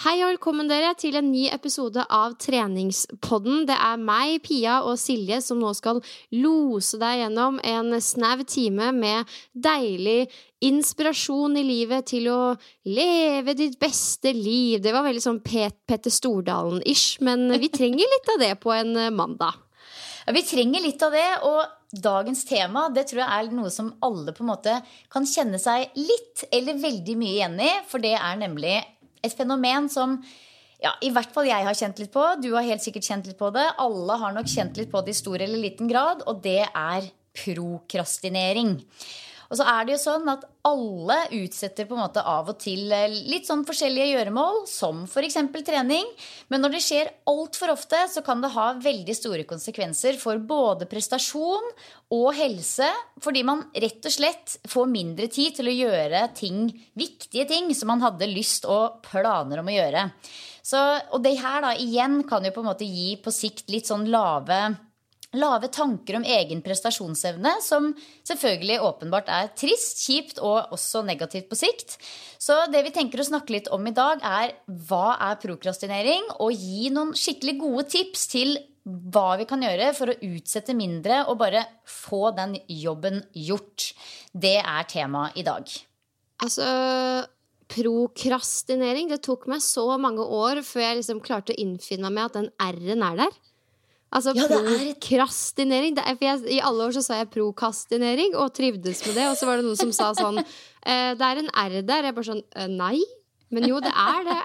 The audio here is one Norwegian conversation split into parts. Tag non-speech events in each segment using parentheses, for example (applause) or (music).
Hei og velkommen dere til en ny episode av Treningspodden. Det er meg, Pia og Silje som nå skal lose deg gjennom en snau time med deilig inspirasjon i livet til å leve ditt beste liv. Det var veldig sånn Pet Petter Stordalen-ish, men vi trenger litt av det på en mandag. Ja, vi trenger litt av det, og dagens tema det tror jeg er noe som alle på en måte kan kjenne seg litt eller veldig mye igjen i. For det er nemlig et fenomen som ja, i hvert fall jeg har kjent litt på. Du har helt sikkert kjent litt på det. Alle har nok kjent litt på det i stor eller liten grad, og det er prokrastinering. Og så er det jo sånn at alle utsetter på en måte av og til litt sånn forskjellige gjøremål, som f.eks. trening. Men når det skjer altfor ofte, så kan det ha veldig store konsekvenser for både prestasjon og helse. Fordi man rett og slett får mindre tid til å gjøre ting, viktige ting som man hadde lyst og planer om å gjøre. Så, og det her da igjen kan jo på en måte gi på sikt litt sånn lave Lave tanker om egen prestasjonsevne, som selvfølgelig åpenbart er trist, kjipt og også negativt på sikt. Så det vi tenker å snakke litt om i dag, er hva er prokrastinering? Og gi noen skikkelig gode tips til hva vi kan gjøre for å utsette mindre og bare få den jobben gjort. Det er temaet i dag. Altså Prokrastinering. Det tok meg så mange år før jeg liksom klarte å innfinne meg at den R-en er der. Altså Ja, er prokrastinering. Er, I alle år så sa jeg prokastinering og trivdes med det. Og så var det noen som sa sånn eh, Det er en R der. Jeg bare sånn eh, Nei. Men jo, det er det.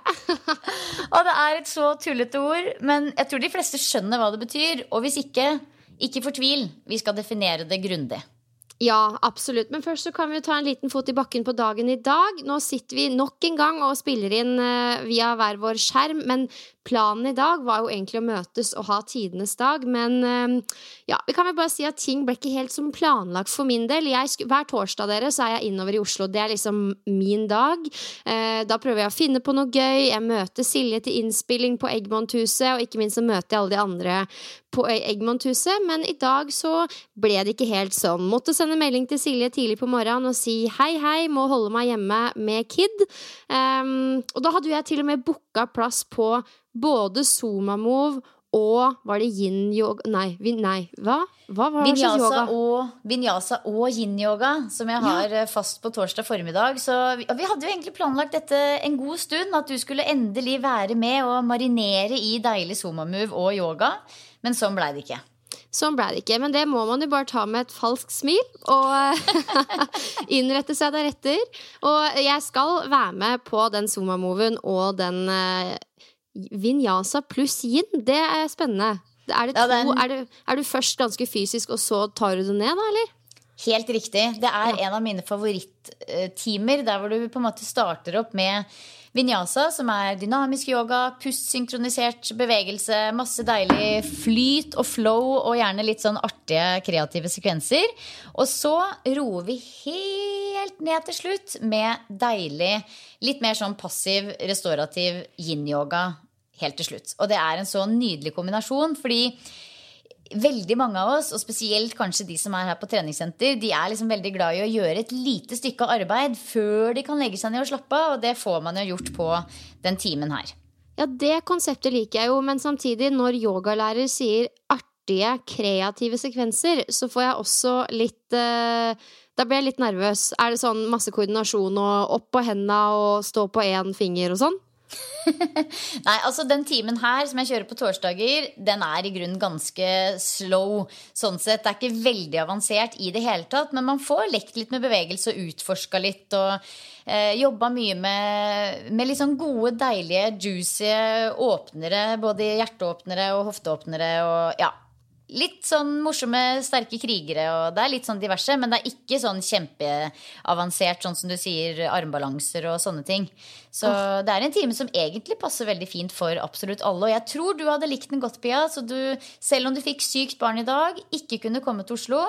(laughs) Og det er et så tullete ord, men jeg tror de fleste skjønner hva det betyr. Og hvis ikke, ikke fortvil. Vi skal definere det grundig. Ja, absolutt. Men først så kan vi ta en liten fot i bakken på dagen i dag. Nå sitter vi nok en gang og spiller inn eh, via hver vår skjerm, men planen i dag var jo egentlig å møtes og ha tidenes dag. Men eh, ja, vi kan vel bare si at ting ble ikke helt som planlagt for min del. Jeg, hver torsdag dere, så er jeg innover i Oslo. Det er liksom min dag. Eh, da prøver jeg å finne på noe gøy. Jeg møter Silje til innspilling på Eggmondhuset, og ikke minst så møter jeg alle de andre på Eggmondhuset. Men i dag så ble det ikke helt sånn. Måtte sende melding til Silje tidlig på morgenen og si hei, hei, må holde meg hjemme med kid. Um, og da hadde jeg til og med booka plass på både Somamove og var det yin-yoga Nei, vin, nei, hva? Hva var det Vinyasa yoga? og, vinyasa og yin-yoga, som jeg har ja. fast på torsdag formiddag. Så vi, vi hadde jo egentlig planlagt dette en god stund. At du skulle endelig være med og marinere i deilig somamove og yoga. Men sånn blei det ikke. Sånn ble det ikke, men det må man jo bare ta med et falskt smil og (laughs) innrette seg deretter. Og jeg skal være med på den Zuma-moven og den eh, Vinyasa pluss yin. Det er spennende. Er, to, er, du, er du først ganske fysisk, og så tar du det ned, da, eller? Helt riktig. Det er en av mine favorittimer, Der hvor du på en måte starter opp med vinyasa, som er dynamisk yoga, pust-synkronisert bevegelse, masse deilig flyt og flow og gjerne litt sånn artige, kreative sekvenser. Og så roer vi helt ned til slutt med deilig, litt mer sånn passiv, restaurativ yin-yoga helt til slutt. Og det er en så nydelig kombinasjon, fordi veldig mange av oss, og spesielt kanskje de som er her på treningssenter, de er liksom veldig glad i å gjøre et lite stykke arbeid før de kan legge seg ned og slappe av. Og det får man jo gjort på den timen her. Ja, det konseptet liker jeg jo, men samtidig, når yogalærer sier artige, kreative sekvenser, så får jeg også litt eh, Da blir jeg litt nervøs. Er det sånn masse koordinasjon og opp på henda og stå på én finger og sånn? (laughs) Nei, altså den timen her som jeg kjører på torsdager, den er i grunnen ganske slow. Sånn sett, Det er ikke veldig avansert i det hele tatt, men man får lekt litt med bevegelse og utforska litt. Og eh, jobba mye med, med sånn gode, deilige, juicy åpnere. Både hjerteåpnere og hofteåpnere og ja, litt sånn morsomme, sterke krigere, og det er litt sånn diverse, men det er ikke sånn kjempeavansert, sånn som du sier, armbalanser og sånne ting. Så oh. det er en time som egentlig passer veldig fint for absolutt alle. Og jeg tror du hadde likt den godt, Pia. Så du, selv om du fikk sykt barn i dag, ikke kunne komme til Oslo,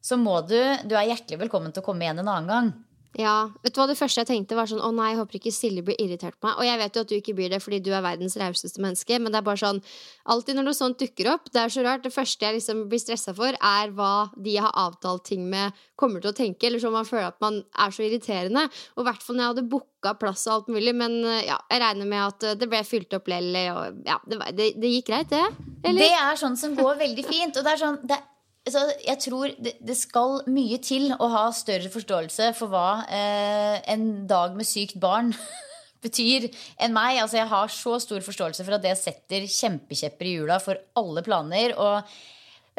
så må du Du er hjertelig velkommen til å komme igjen en annen gang. Ja, vet du hva Det første jeg tenkte, var sånn Å nei, jeg håper ikke Silje blir irritert på meg. Og jeg vet jo at du ikke blir det fordi du er verdens rauseste menneske, men det er bare sånn Alltid når noe sånt dukker opp, det er så rart. Det første jeg liksom blir stressa for, er hva de jeg har avtalt ting med, kommer til å tenke. Eller så man føler at man er så irriterende. Og i hvert fall når jeg hadde booka plass og alt mulig. Men ja, jeg regner med at det ble fylt opp lell, og ja, det, det, det, gikk greit, det? Eller? Det er sånn som går veldig fint. Og det er sånn det er så jeg tror det, skal mye til å ha større forståelse for hva eh, en dag med sykt barn (laughs) betyr enn meg. Altså, jeg har så stor forståelse for at det setter kjempekjepper i hjula for alle planer. Og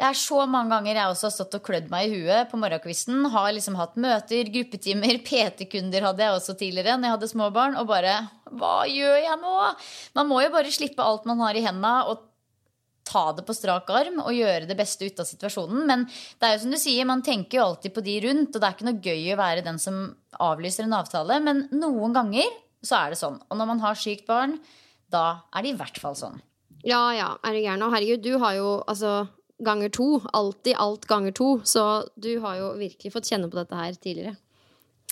det er så mange ganger jeg også har stått og klødd meg i huet på morgenkvisten. Har liksom hatt møter, gruppetimer, (laughs) PT-kunder hadde jeg også tidligere når jeg hadde små barn. Og bare Hva gjør jeg nå? Man må jo bare slippe alt man har i henda, og ta det på strak arm og gjøre det beste ut av situasjonen. Men det er jo som du sier, man tenker jo alltid på de rundt, og det er ikke noe gøy å være den som avlyser en avtale. Men noen ganger så er det sånn. Og når man har sykt barn, da er det i hvert fall sånn. Ja, ja, er du gæren. Og herregud, du har jo altså ganger to. Alltid alt ganger to. Så du har jo virkelig fått kjenne på dette her tidligere.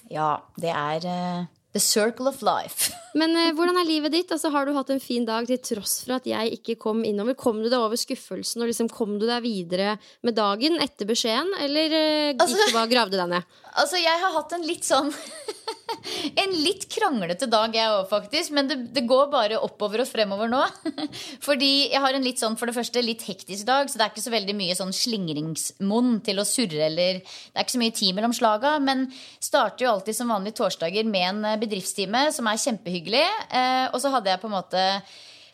Ja, det er uh The circle of life. (laughs) Men eh, hvordan er livet ditt? Altså, har du hatt en fin dag til tross for at jeg ikke kom innover? Kom du deg over skuffelsen, og liksom kom du deg videre med dagen etter beskjeden? Eller eh, altså, gikk du bare gravde deg ned? (laughs) Altså, jeg har hatt en litt sånn (laughs) (laughs) En litt kranglete dag, jeg òg, faktisk. Men det, det, går bare oppover og fremover nå. (laughs) Fordi jeg har en litt sånn, for det første, litt hektisk dag, så det er ikke så veldig mye sånn slingringsmonn til å surre eller Det er ikke så mye tid mellom slaga, men starter jo alltid som vanlig torsdager med en eh, bedriftstime som er kjempehyggelig. Eh, og så hadde jeg på en måte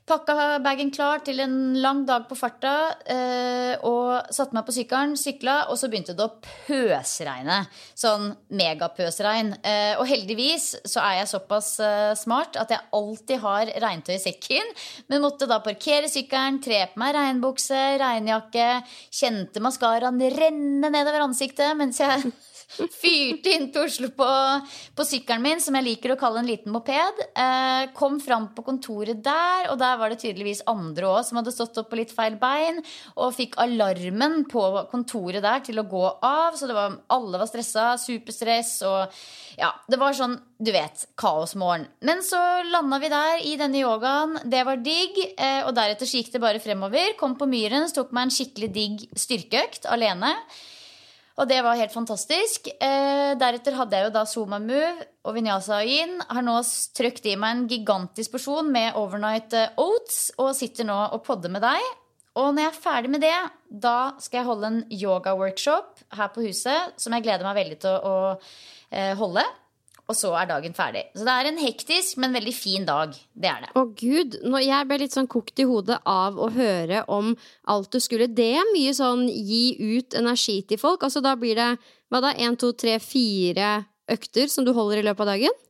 Pakka bagen klar til en lang dag på farta eh, og satte meg på sykkelen, sykla, og så begynte det å pøsregne. Sånn megapøsregn. Eh, og heldigvis så er jeg såpass eh, smart at jeg alltid har regntøy i sekken. Men måtte da parkere sykkelen, tre på meg regnbukse, regnjakke, kjente maskaraen renne nedover ansiktet mens jeg Fyrte inn til Oslo på, på sykkelen min, som jeg liker å kalle en liten moped. Eh, kom fram på kontoret der, og der var det tydeligvis andre òg som hadde stått opp på litt feil bein. Og fikk alarmen på kontoret der til å gå av. Så var, alle var stressa. Superstress. Og ja, det var sånn, du vet, kaosmorgen. Men så landa vi der i denne yogaen. Det var digg. Eh, og deretter gikk det bare fremover. Kom på Myren, tok meg en skikkelig digg styrkeøkt alene. Og det var helt fantastisk. Eh, deretter hadde jeg jo da Zuma Move og Vinyasa Ayin. Har nå trøkt i meg en gigantisk porsjon med overnight eh, oats og sitter nå og podder med deg. Og når jeg er ferdig med det, da skal jeg holde en yoga-workshop her på huset som jeg gleder meg veldig til å, å eh, holde og så er dagen ferdig. Så det er en hektisk, men veldig fin dag. Det er det. Å gud, Jeg ble litt sånn kokt i hodet av å høre om alt du skulle. Det er mye sånn gi ut energi til folk. Altså da blir det hva da, én, to, tre, fire økter som du holder i løpet av dagen?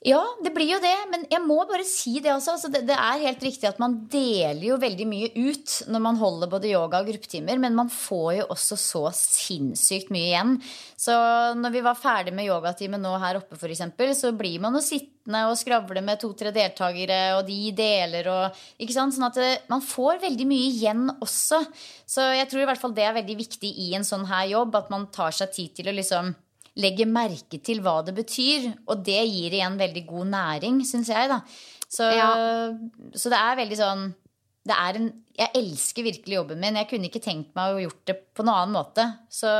Ja, det blir jo det. Men jeg må bare si det også. Altså, det, det, er helt riktig at man deler jo veldig mye ut når man holder både yoga og gruppetimer, men man får jo også så sinnssykt mye igjen. Så når vi var ferdig med yogatimen nå her oppe, f.eks., så blir man jo sittende og skravle med to-tre deltakere, og de deler og Ikke sant? Sånn at det, man får veldig mye igjen også. Så jeg tror i hvert fall det er veldig viktig i en sånn her jobb, at man tar seg tid til å liksom legger merke til hva det betyr. Og det gir igjen veldig god næring, syns jeg, da. Så, ja. så, det er veldig sånn det er en, Jeg elsker virkelig jobben min. Jeg kunne ikke tenkt meg å gjort det på noen annen måte. Så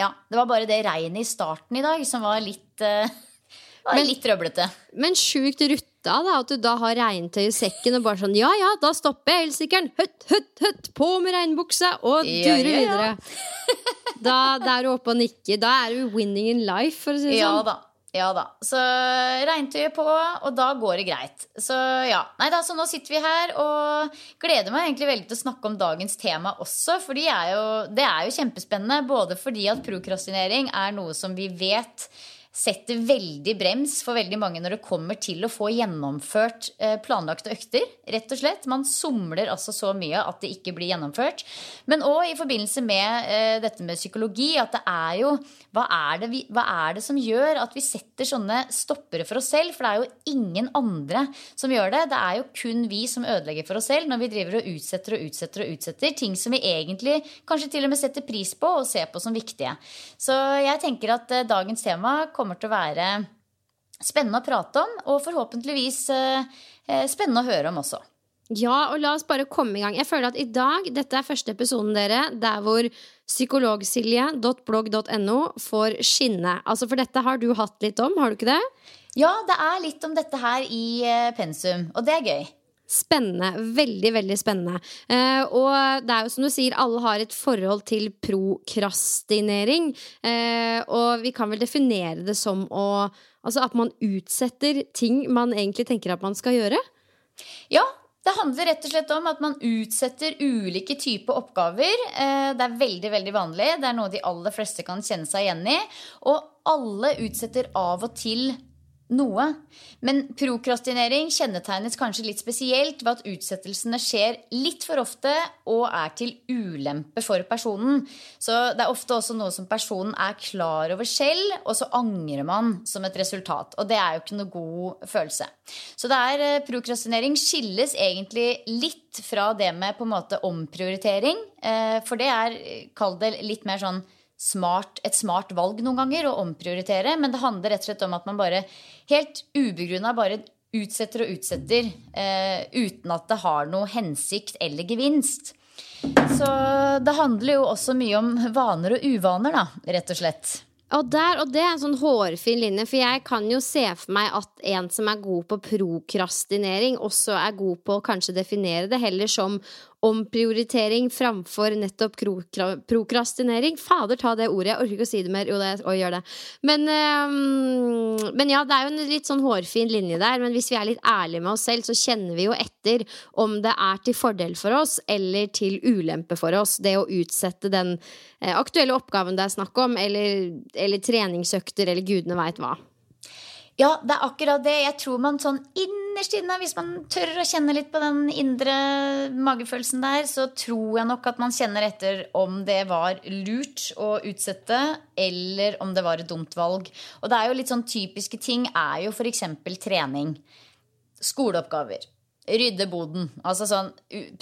ja. Det var bare det regnet i starten i dag som var litt uh, (laughs) var men, litt røblete. Men sjukt rutta, da, at du da har regntøy i sekken og bare sånn Ja ja, da stopper jeg elsykkelen. Høtt, høtt, høtt, på med regnbuksa og durer ja, ja, ja. videre. (laughs) da, da, er du oppe og nikker. Da er du winning in life, for å si det sånn. Ja da. Ja da. Så regntøyet på, og da går det greit. Så ja. Nei da, så nå sitter vi her og gleder meg egentlig veldig til å snakke om dagens tema også. For det er jo kjempespennende. Både fordi at prokrastinering er noe som vi vet setter veldig brems for veldig mange når det kommer til å få gjennomført eh, planlagte økter. Rett og slett. Man somler altså så mye at det ikke blir gjennomført. Men òg i forbindelse med eh, dette med psykologi, at det er jo hva er det, vi, hva er det som gjør at vi setter sånne stoppere for oss selv? For det er jo ingen andre som gjør det. Det er jo kun vi som ødelegger for oss selv når vi driver og utsetter og utsetter og utsetter ting som vi egentlig kanskje til og med setter pris på og ser på som viktige. Så jeg tenker at eh, dagens tema kommer til å være spennende å prate om, og forhåpentligvis eh, eh, spennende å høre om også. Ja, og la oss bare komme i gang. Jeg føler at i dag, dette er første episoden dere, der hvor psykologsilje.blogg.no får skinne. Altså, for dette har du hatt litt om, har du ikke det? Ja, det er litt om dette her i eh, pensum, og det er gøy. Spennende. Veldig, veldig spennende. Eh, og det er jo som du sier, alle har et forhold til prokrastinering. Eh, og vi kan vel definere det som å Altså at man utsetter ting man egentlig tenker at man skal gjøre? Ja, det handler rett og slett om at man utsetter ulike typer oppgaver. Eh, det er veldig veldig vanlig. Det er noe de aller fleste kan kjenne seg igjen i. Og alle utsetter av og til noe. Men prokrastinering kjennetegnes kanskje litt spesielt ved at utsettelsene skjer litt for ofte og er til ulempe for personen. Så det er ofte også noe som personen er klar over selv, og så angrer man som et resultat. Og det er jo ikke noe god følelse. Så det er eh, prokrastinering skilles egentlig litt fra det med på en måte omprioritering. Eh, for det er, kall det litt mer sånn smart, et smart valg noen ganger å omprioritere. Men det handler rett og slett om at man bare helt ubegrunna bare utsetter og utsetter eh, uten at det har noe hensikt eller gevinst. Så det handler jo også mye om vaner og uvaner, da, rett og slett. Og, der, og det er en sånn hårfin linje, for jeg kan jo se for meg at en som er god på prokrastinering, også er god på å kanskje definere det heller som omprioritering framfor nettopp prokrastinering. Fader, ta det ordet. Jeg orker ikke å si det mer. Jo, det, å, gjør det. Men, øh, men ja, det er jo en litt sånn hårfin linje der. Men hvis vi er litt ærlige med oss selv, så kjenner vi jo etter om det er til fordel for oss eller til ulempe for oss, det å utsette den øh, aktuelle oppgaven det er snakk om, eller, eller treningsøkter, eller gudene veit hva. Ja, det er akkurat det. Jeg tror man sånn innerst inne, hvis man tør å kjenne litt på den indre magefølelsen der, så tror jeg nok at man kjenner etter om det var lurt å utsette, eller om det var et dumt valg. Og det er jo litt sånn typiske ting er jo f.eks. trening. Skoleoppgaver. Rydde boden. Altså sånn,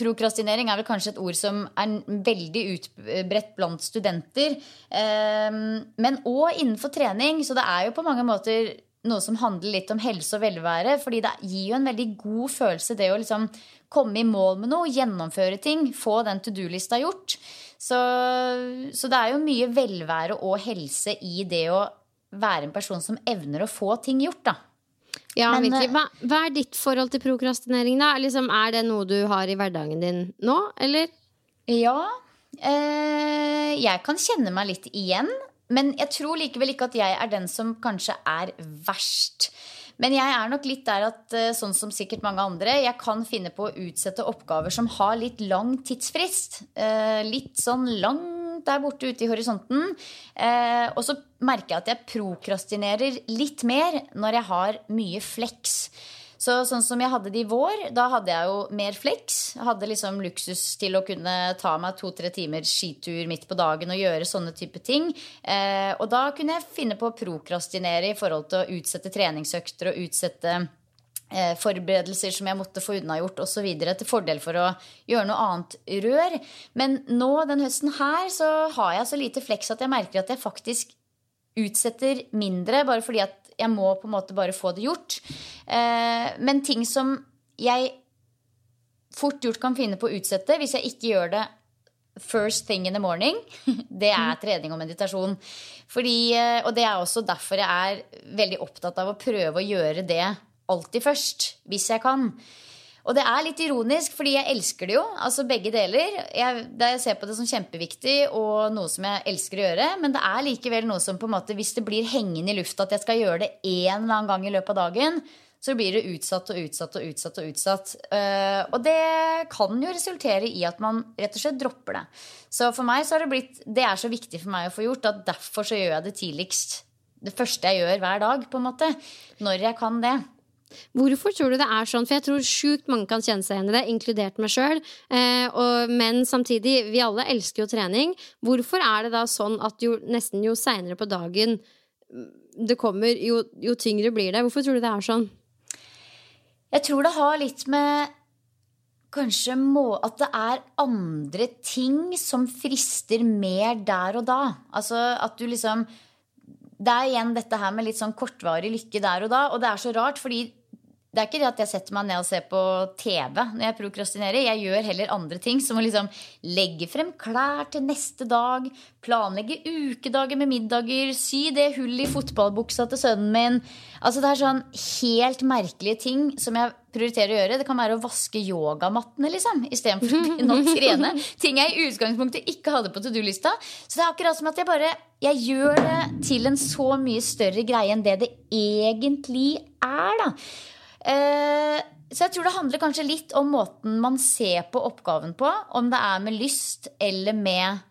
prokrastinering er vel kanskje et ord som er veldig utbredt blant studenter. Ehm, men òg innenfor trening. Så det er jo på mange måter noe som handler litt om helse og velvære. fordi det gir jo en veldig god følelse, det å liksom komme i mål med noe, gjennomføre ting, få den to do-lista gjort. Så, så, det er jo mye velvære og helse i det å være en person som evner å få ting gjort, da. Ja, Men, virkelig. Hva, hva, er ditt forhold til prokrastinering, da? Liksom, er det noe du har i hverdagen din nå, eller? Ja. Eh, jeg kan kjenne meg litt igjen. Men jeg tror likevel ikke at jeg er den som kanskje er verst. Men jeg er nok litt der at eh, sånn som sikkert mange andre, jeg kan finne på å utsette oppgaver som har litt lang tidsfrist. Eh, litt sånn langt der borte ute i horisonten. Eh, og så merker jeg at jeg prokrastinerer litt mer når jeg har mye flex. Så sånn som jeg hadde det i vår, da hadde jeg jo mer flex. Hadde liksom luksus til å kunne ta meg to-tre timer skitur midt på dagen og gjøre sånne type ting. Eh, og da kunne jeg finne på å prokrastinere i forhold til å utsette treningsøkter og utsette eh, forberedelser som jeg måtte få unnagjort osv. til fordel for å gjøre noe annet rør. Men nå den høsten her så har jeg så lite flex at jeg merker at jeg faktisk utsetter mindre, bare fordi at jeg må på en måte bare få det gjort. Eh, men ting som jeg fort gjort kan finne på å utsette hvis jeg ikke gjør det first thing in the morning, (laughs) det er trening og meditasjon. Fordi, eh, og det er også derfor jeg er veldig opptatt av å prøve å gjøre det alltid først, hvis jeg kan. Og det er litt ironisk, fordi jeg elsker det jo. Altså begge deler. Jeg, jeg ser på det som kjempeviktig og noe som jeg elsker å gjøre. Men det er likevel noe som på en måte, hvis det blir hengende i lufta at jeg skal gjøre det en eller annen gang i løpet av dagen, så blir det utsatt og utsatt og utsatt. Og utsatt. Uh, og det kan jo resultere i at man rett og slett dropper det. Så for meg så har det blitt Det er så viktig for meg å få gjort at derfor så gjør jeg det tidligst. Det første jeg gjør hver dag, på en måte. Når jeg kan det. Hvorfor tror du det er sånn? For jeg tror sjukt mange kan kjenne seg igjen i det, inkludert meg sjøl. Eh, men samtidig, vi alle elsker jo trening. Hvorfor er det da sånn at jo, nesten jo seinere på dagen det kommer, jo, jo tyngre blir det? Hvorfor tror du det er sånn? Jeg tror det har litt med kanskje må, at det er andre ting som frister mer der og da. Altså at du liksom Det er igjen dette her med litt sånn kortvarig lykke der og da. Og det er så rart, fordi det er ikke det at jeg setter meg ned og ser på TV når jeg prokrastinerer. Jeg gjør heller andre ting, som å liksom legge frem klær til neste dag, planlegge ukedager med middager, sy det hullet i fotballbuksa til sønnen min. Altså Det er sånn helt merkelige ting som jeg prioriterer å gjøre. Det kan være å vaske yogamattene, liksom, istedenfor å (laughs) begynne å trene. Ting jeg i utgangspunktet ikke hadde på to do-lista. Så det er akkurat som at jeg bare jeg gjør det til en så mye større greie enn det det egentlig er. da så jeg tror det handler kanskje litt om måten man ser på oppgaven på. Om det er med lyst eller med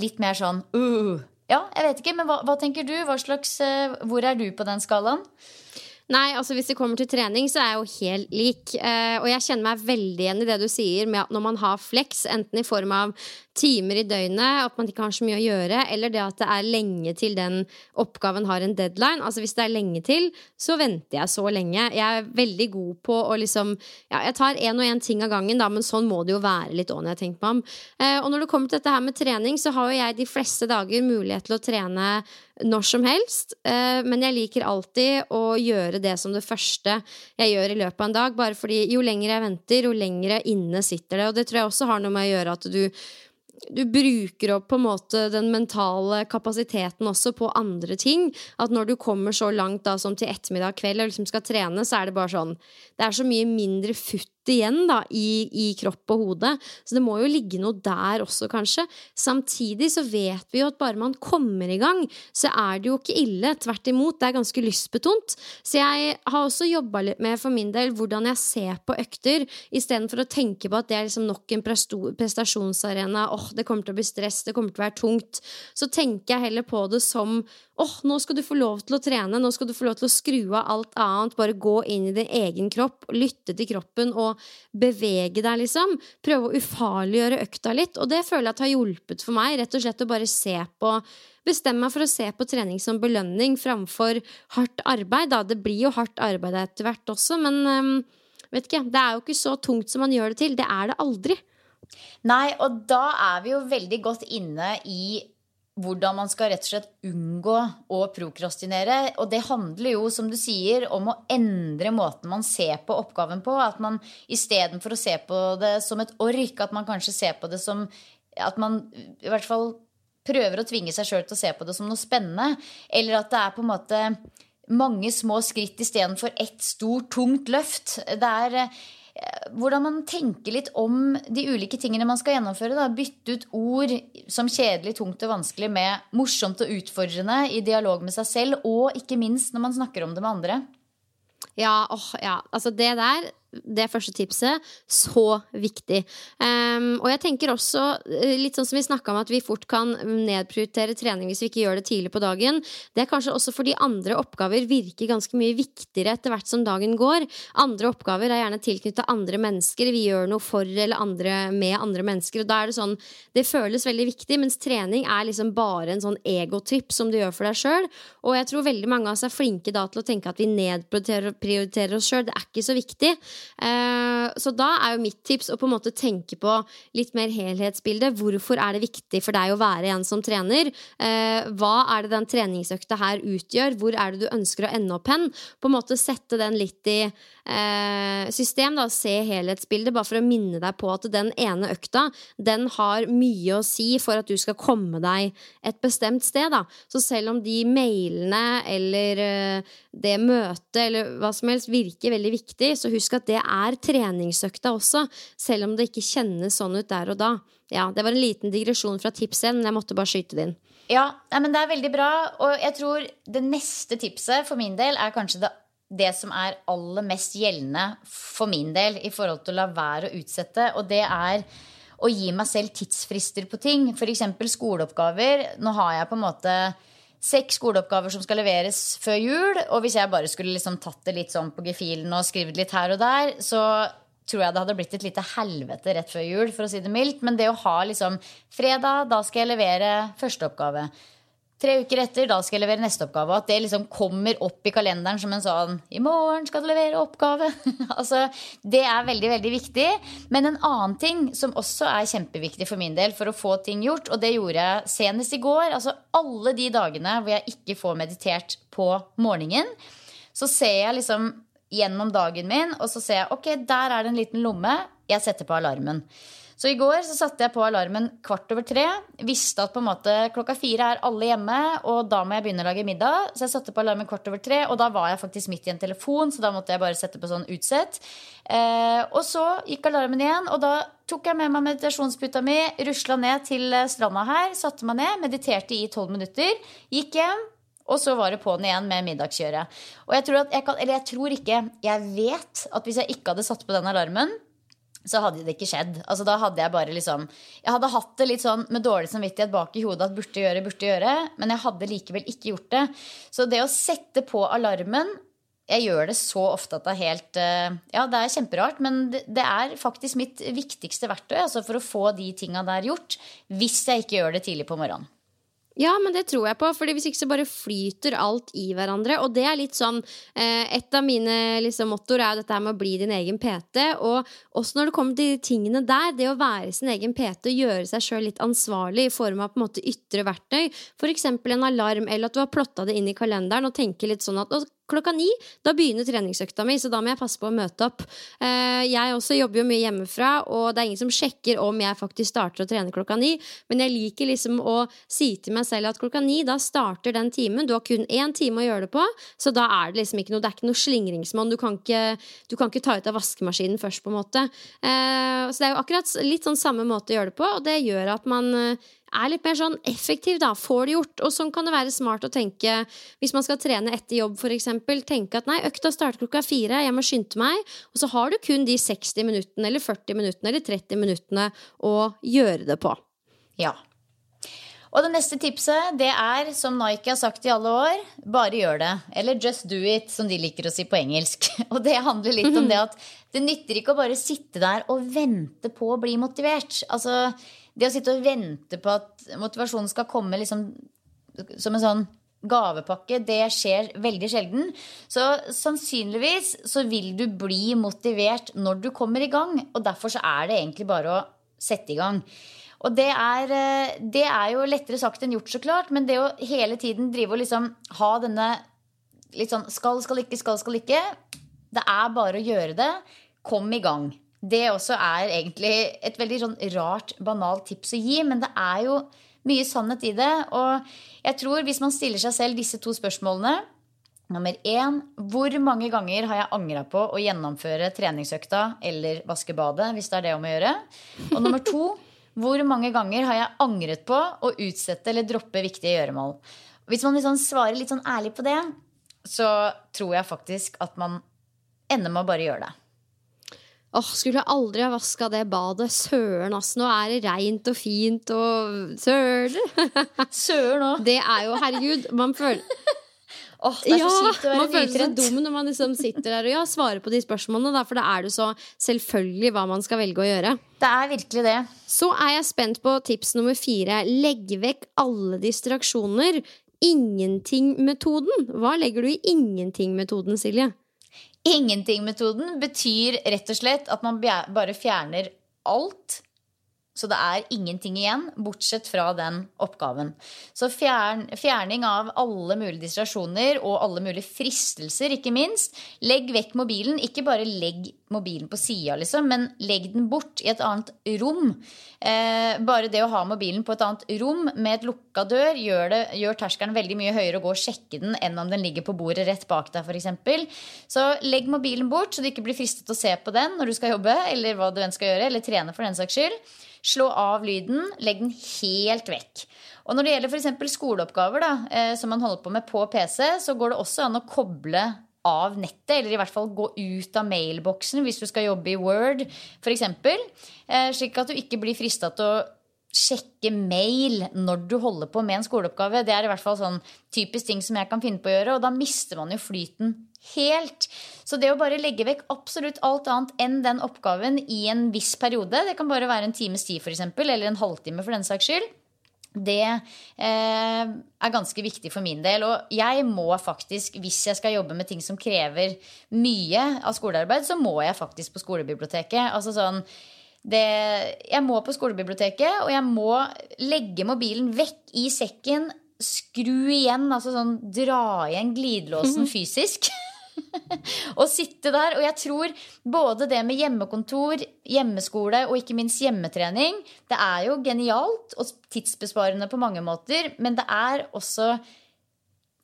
litt mer sånn uh. Ja, jeg vet ikke, men hva, hva tenker du? Slags, uh, hvor er du på den skalaen? Nei, altså hvis det kommer til trening, så er jeg jo helt lik. Eh, og jeg kjenner meg veldig igjen i det du sier med at når man har flex, enten i form av timer i døgnet, at man ikke har så mye å gjøre, eller det at det er lenge til den oppgaven har en deadline. Altså hvis det er lenge til, så venter jeg så lenge. Jeg er veldig god på å liksom Ja, jeg tar én og én ting av gangen, da, men sånn må det jo være litt òg, når jeg tenker meg om. Eh, og når det kommer til dette her med trening, så har jo jeg de fleste dager mulighet til å trene når som helst, eh, men jeg liker alltid å gjøre det som det første jeg gjør i løpet av en dag, bare fordi jo lenger jeg venter, jo lenger inne sitter det. Og det tror jeg også har noe med å gjøre at du du bruker opp på en måte den mentale kapasiteten også på andre ting. At når du kommer så langt da som til ettermiddag kveld og liksom skal trene, så er det bare sånn Det er så mye mindre futt igjen da, i, i, kropp og hode. Så det må jo ligge noe der også, kanskje. Samtidig så vet vi jo at bare man kommer i gang, så er det jo ikke ille. Tvert imot, det er ganske lystbetont. Så jeg har også jobba litt med for min del hvordan jeg ser på økter, istedenfor å tenke på at det er liksom nok en prestasjonsarena. Åh, det kommer til å bli stress, det kommer til å være tungt. Så tenker jeg heller på det som åh, nå skal du få lov til å trene, nå skal du få lov til å skru av alt annet, bare gå inn i din egen kropp, lytte til kroppen og bevege deg, liksom. Prøve å ufarliggjøre økta litt, og det føler jeg har hjulpet for meg, rett og slett å bare se på Bestemme meg for å se på trening som belønning framfor hardt arbeid. Da. Det blir jo hardt arbeid etter hvert også, men um, vet ikke, det er jo ikke så tungt som man gjør det til. Det er det aldri. Nei, og da er vi jo veldig godt inne i hvordan man skal rett og slett unngå å prokrastinere. Og det handler jo, som du sier, om å endre måten man ser på oppgaven på. At man istedenfor å se på det som et ork, at man kanskje ser på det som At man i hvert fall prøver å tvinge seg sjøl til å se på det som noe spennende. Eller at det er på en måte mange små skritt istedenfor ett stort, tungt løft. Det er hvordan man tenker litt om de ulike tingene man skal gjennomføre. Da. Bytte ut ord som kjedelig, tungt og vanskelig med morsomt og utfordrende i dialog med seg selv, og ikke minst når man snakker om det med andre. Ja, åh, ja. Altså det der det første tipset så viktig. Um, og jeg tenker også, eh, litt sånn som vi snakka om, at vi fort kan nedprioritere trening hvis vi ikke gjør det tidlig på dagen. Det er kanskje også fordi andre oppgaver virker ganske mye viktigere etter hvert som dagen går. Andre oppgaver er gjerne tilknyttet andre mennesker. Vi gjør noe for eller andre med andre mennesker. Og da er det sånn Det føles veldig viktig, mens trening er liksom bare en sånn egotripp som du gjør for deg sjøl. Og jeg tror veldig mange av oss er flinke da til å tenke at vi nedprioriterer oss sjøl. Det er ikke så viktig. Uh, så da er jo mitt tips å på en måte tenke på litt mer helhetsbilde. Hvorfor er det viktig for deg å være en som trener? Uh, hva er det den treningsøkta her utgjør? Hvor er det du ønsker å ende opp hen? På en måte sette den litt i system, da, se helhetsbildet, bare for å minne deg på at den ene økta, den har mye å si for at du skal komme deg et bestemt sted, da. Så selv om de mailene eller det møtet eller hva som helst virker veldig viktig, så husk at det er treningsøkta også, selv om det ikke kjennes sånn ut der og da. Ja, Det var en liten digresjon fra tipset, men jeg måtte bare skyte det inn. Ja, men det er veldig bra. Og jeg tror det neste tipset for min del er kanskje det, det som er aller mest gjeldende for min del i forhold til å la være å utsette, og det er å gi meg selv tidsfrister på ting. F.eks. skoleoppgaver. Nå har jeg på en måte seks skoleoppgaver som skal leveres før jul. Og hvis jeg bare skulle liksom tatt det litt sånn på gefühlen og skrevet litt her og der, så tror jeg det hadde blitt et lite helvete rett før jul, for å si det mildt. Men det å ha liksom fredag, da skal jeg levere første oppgave. Tre uker etter, da skal jeg levere neste oppgave. At det liksom kommer opp i kalenderen som en sånn 'I morgen skal du levere oppgave'. (laughs) altså, Det er veldig, veldig viktig. Men en annen ting som også er kjempeviktig for min del for å få ting gjort, og det gjorde jeg senest i går Altså alle de dagene hvor jeg ikke får meditert på morgenen, så ser jeg liksom gjennom dagen min, og så ser jeg ok, der er det en liten lomme. Jeg setter på alarmen. Så i går så satte jeg på alarmen kvart over tre. Visste at på en måte klokka fire er alle hjemme, og da må jeg begynne å lage middag. Så jeg satte på alarmen kvart over tre, og da var jeg faktisk midt i en telefon, så da måtte jeg bare sette på sånn utsett. Eh, og så gikk alarmen igjen, og da tok jeg med meg meditasjonsputa mi, rusla ned til stranda her, satte meg ned, mediterte i tolv minutter, gikk hjem. Og så var det på'n igjen med middagskjøret. Og jeg tror jeg kan, jeg tror ikke, jeg vet at hvis jeg ikke hadde satt på den alarmen, så hadde det ikke skjedd. Altså, da hadde jeg bare liksom Jeg hadde hatt det litt sånn med dårlig samvittighet bak i hodet at burde gjøre, burde gjøre, men jeg hadde likevel ikke gjort det. Så det å sette på alarmen jeg gjør det så ofte at det er helt eh, Ja, det er kjemperart, men det er faktisk mitt viktigste verktøy altså for å få de tinga der gjort. Hvis jeg ikke gjør det tidlig på morgenen. Ja, men det tror jeg på, for hvis ikke så bare flyter alt i hverandre. Og det er litt sånn eh, Et av mine liksom, mottoer er dette med å bli din egen PT. Og også når det kommer til de tingene der, det å være sin egen PT og gjøre seg sjøl litt ansvarlig i form av på en måte ytre verktøy, f.eks. en alarm, eller at du har plotta det inn i kalenderen og tenker litt sånn at klokka ni. Da begynner treningsøkta mi, så da må jeg passe på å møte opp. Eh, jeg også jobber jo mye hjemmefra, og det er ingen som sjekker om jeg faktisk starter å trene klokka ni, men jeg liker liksom å si til meg selv at klokka ni, da starter den timen. Du har kun én time å gjøre det på, så da er det liksom ikke noe, det er ikke noe slingringsmonn. Du, du kan ikke ta ut av vaskemaskinen først, på en måte. Eh, så det er jo akkurat litt sånn samme måte å gjøre det på, og det gjør at man er litt mer sånn effektiv, da. Får det gjort. Og sånn kan det være smart å tenke hvis man skal trene etter jobb, f.eks. Tenke at nei, økta starter klokka fire, jeg må skynde meg. Og så har du kun de 60 minuttene eller 40 minuttene eller 30 minuttene å gjøre det på. Ja. Og det neste tipset det er, som Nike har sagt i alle år, bare gjør det. Eller just do it, som de liker å si på engelsk. (laughs) Og det handler litt om det at det nytter ikke å bare sitte der og vente på å bli motivert. Altså, det å sitte og vente på at motivasjonen skal komme liksom som en sånn gavepakke, det skjer veldig sjelden. Så sannsynligvis så vil du bli motivert når du kommer i gang. Og derfor så er det egentlig bare å sette i gang. Og det er, eh, det er jo lettere sagt enn gjort, så klart. Men det å hele tiden drive og liksom ha denne litt sånn skal, skal ikke, skal, skal ikke. Det er bare å gjøre det. Kom i gang det også er egentlig et veldig sånn rart, banalt tips å gi, men det er jo mye sannhet i det. Og jeg tror hvis man stiller seg selv disse to spørsmålene Nummer én hvor mange ganger har jeg angra på å gjennomføre treningsøkta eller vaske badet, hvis det er det om å gjøre? Og nummer to hvor mange ganger har jeg angret på å utsette eller droppe viktige gjøremål? Hvis man liksom svarer litt sånn ærlig på det, så tror jeg faktisk at man ender med å bare gjøre det. Åh, skulle jeg aldri ha vaska det badet. Søren, ass. Nå er det reint og fint og Søren. (laughs) Søren òg. Det er jo, herregud, man føler (laughs) Åh, det er så kjipt å være man føler seg nytrent. dum når man liksom sitter der og ja, svarer på de spørsmålene, da, for da er det så selvfølgelig hva man skal velge å gjøre. Det er virkelig det. Så er jeg spent på tips nummer fire. Legg vekk alle distraksjoner. Ingenting-metoden. Hva legger du i ingenting-metoden, Silje? Ingenting-metoden betyr rett og slett at man bare fjerner alt. Så det er ingenting igjen, bortsett fra den oppgaven. Så fjern, fjerning av alle mulige distrasjoner og alle mulige fristelser, ikke minst. Legg vekk mobilen. Ikke bare legg mobilen på sida, liksom, men legg den bort i et annet rom. Eh, bare det å ha mobilen på et annet rom med et lukka dør gjør, det, gjør terskelen veldig mye høyere å gå og sjekke den enn om den ligger på bordet rett bak deg, f.eks. Så legg mobilen bort, så du ikke blir fristet til å se på den når du skal jobbe, eller hva du enn skal gjøre, eller trene for den saks skyld. Slå av lyden, legg den helt vekk. Og når det gjelder f.eks. skoleoppgaver da, eh, som man holder på med på PC, så går det også an å koble av nettet, eller i hvert fall gå ut av mailboksen hvis du skal jobbe i Word f.eks. Eh, slik at du ikke blir frista til å sjekke mail når du holder på med en skoleoppgave. Det er i hvert fall sånn typisk ting som jeg kan finne på å gjøre, og da mister man jo flyten helt. Så det å bare legge vekk absolutt alt annet enn den oppgaven i en viss periode, det kan bare være en times tid f.eks., eller en halvtime for den saks skyld, det eh, er ganske viktig for min del. Og jeg må faktisk, hvis jeg skal jobbe med ting som krever mye av skolearbeid, så må jeg faktisk på skolebiblioteket. Altså sånn det, jeg må på skolebiblioteket, og jeg må legge mobilen vekk i sekken. Skru igjen, altså sånn dra igjen glidelåsen (laughs) fysisk. (laughs) og sitte der. Og jeg tror både det med hjemmekontor, hjemmeskole og ikke minst hjemmetrening, det er jo genialt og tidsbesparende på mange måter, men det er også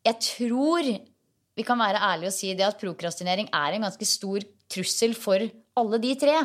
Jeg tror vi kan være ærlige og si det at prokrastinering er en ganske stor trussel for alle de tre.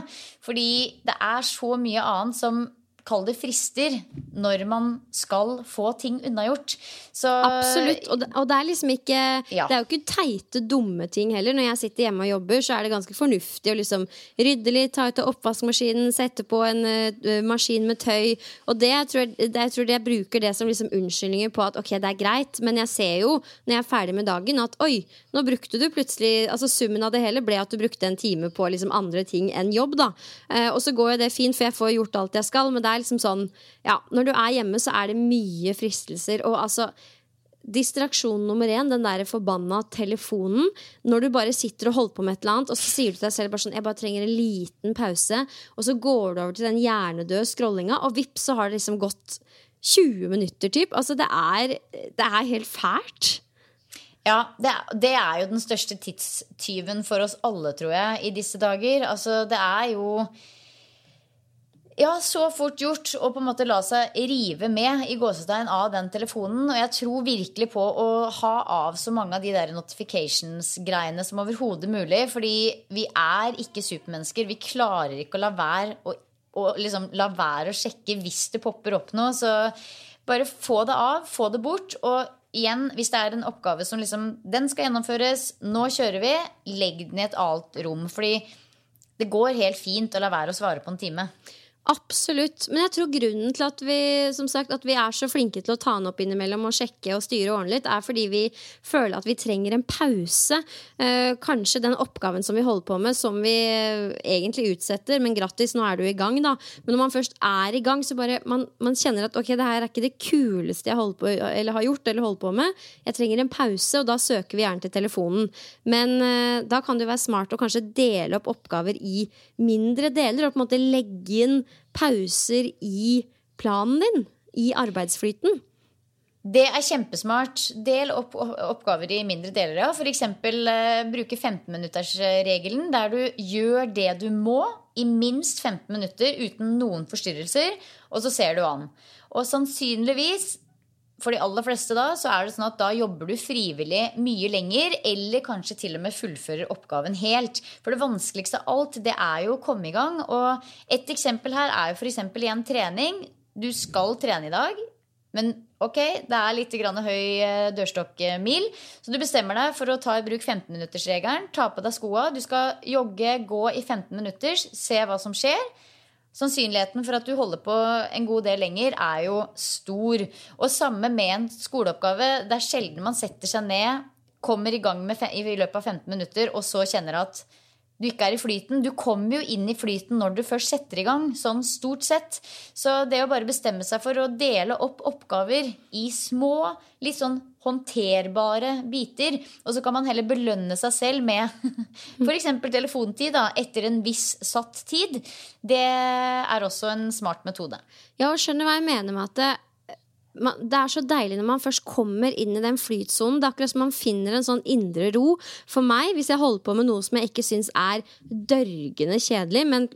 Fordi det er så mye annet som Kall det frister når man skal få ting unnagjort. Så Absolutt. Og det, og det er liksom ikke Ja. Det er jo ikke teite, dumme ting heller. Når jeg sitter hjemme og jobber, så er det ganske fornuftig å liksom rydde litt, ta ut av oppvaskmaskinen, sette på en uh, maskin med tøy. Og det jeg tror, det, jeg tror jeg bruker det som liksom unnskyldninger på at ok, det er greit, men jeg ser jo når jeg er ferdig med dagen, at oi, nå brukte du plutselig Altså summen av det hele ble at du brukte en time på liksom andre ting enn jobb, da. Uh, og så går jo det fint, for jeg får gjort alt jeg skal, men det er liksom sånn Ja, når du er hjemme, så er det mye fristelser, og altså Distraksjon nummer én, den der forbanna telefonen. Når du bare sitter og holder på med et eller annet, og så sier du til deg selv bare sånn Jeg bare trenger en liten pause. Og så går du over til den hjernedøde scrollinga, og vips, så har det liksom gått 20 minutter, typ. Altså, det er, det er helt fælt. Ja, det er, det er jo den største tidstyven for oss alle, tror jeg, i disse dager. Altså, det er jo ja, så fort gjort å på en måte la seg rive med i gåsetegn av den telefonen. Og jeg tror virkelig på å ha av så mange av de der notifications-greiene som overhodet mulig. Fordi vi er ikke supermennesker. Vi klarer ikke å la være å, å liksom la være å sjekke hvis det popper opp noe. Så bare få det av, få det bort. Og igjen, hvis det er en oppgave som liksom Den skal gjennomføres, nå kjører vi. Legg den i et annet rom. Fordi det går helt fint å la være å svare på en time. Absolutt. Men jeg tror grunnen til at vi, som sagt, at vi er så flinke til å ta den opp innimellom og sjekke og styre litt, er fordi vi føler at vi trenger en pause. Eh, kanskje den oppgaven som vi holder på med, som vi eh, egentlig utsetter, men grattis, nå er du i gang, da. Men når man først er i gang, så bare man, man kjenner at ok, det her er ikke det kuleste jeg på, har gjort eller holder på med. Jeg trenger en pause, og da søker vi gjerne til telefonen. Men eh, da kan det være smart å kanskje dele opp oppgaver i mindre deler, og på en måte legge inn pauser i planen din, i arbeidsflyten. Det er kjempesmart. Del opp oppgaver i mindre deler. Ja. F.eks. Eh, bruke 15-minuttersregelen, der du gjør det du må i minst 15 minutter uten noen forstyrrelser, og så ser du an. Og sannsynligvis for de aller fleste da, så er det sånn at da jobber du frivillig mye lenger, eller kanskje til og med fullfører oppgaven helt. For det vanskeligste av alt, det er jo å komme i gang. Og et eksempel her er jo f.eks. i en trening. Du skal trene i dag, men Ok, det er litt høy eh, dørstokkmil, så du bestemmer deg for å ta i bruk 15-minuttersregelen. Ta på deg skoa. Du skal jogge, gå i 15 minutter, se hva som skjer. Sannsynligheten for at du holder på en god del lenger, er jo stor. Og samme med en skoleoppgave. Det er sjelden man setter seg ned, kommer i gang med, i løpet av 15 minutter, og så kjenner at du ikke er i flyten. Du kommer jo inn i flyten når du først setter i gang, sånn stort sett. Så det å bare bestemme seg for å dele opp oppgaver i små, litt sånn håndterbare biter, og så kan man heller belønne seg selv med (laughs) f.eks. telefontid da, etter en viss satt tid, det er også en smart metode. Ja, og skjønner hva jeg mener med at det, det er så deilig når man først kommer inn i den flytsonen. Det er akkurat som man finner en sånn indre ro. For meg, hvis jeg holder på med noe som jeg ikke syns er dørgende kjedelig, men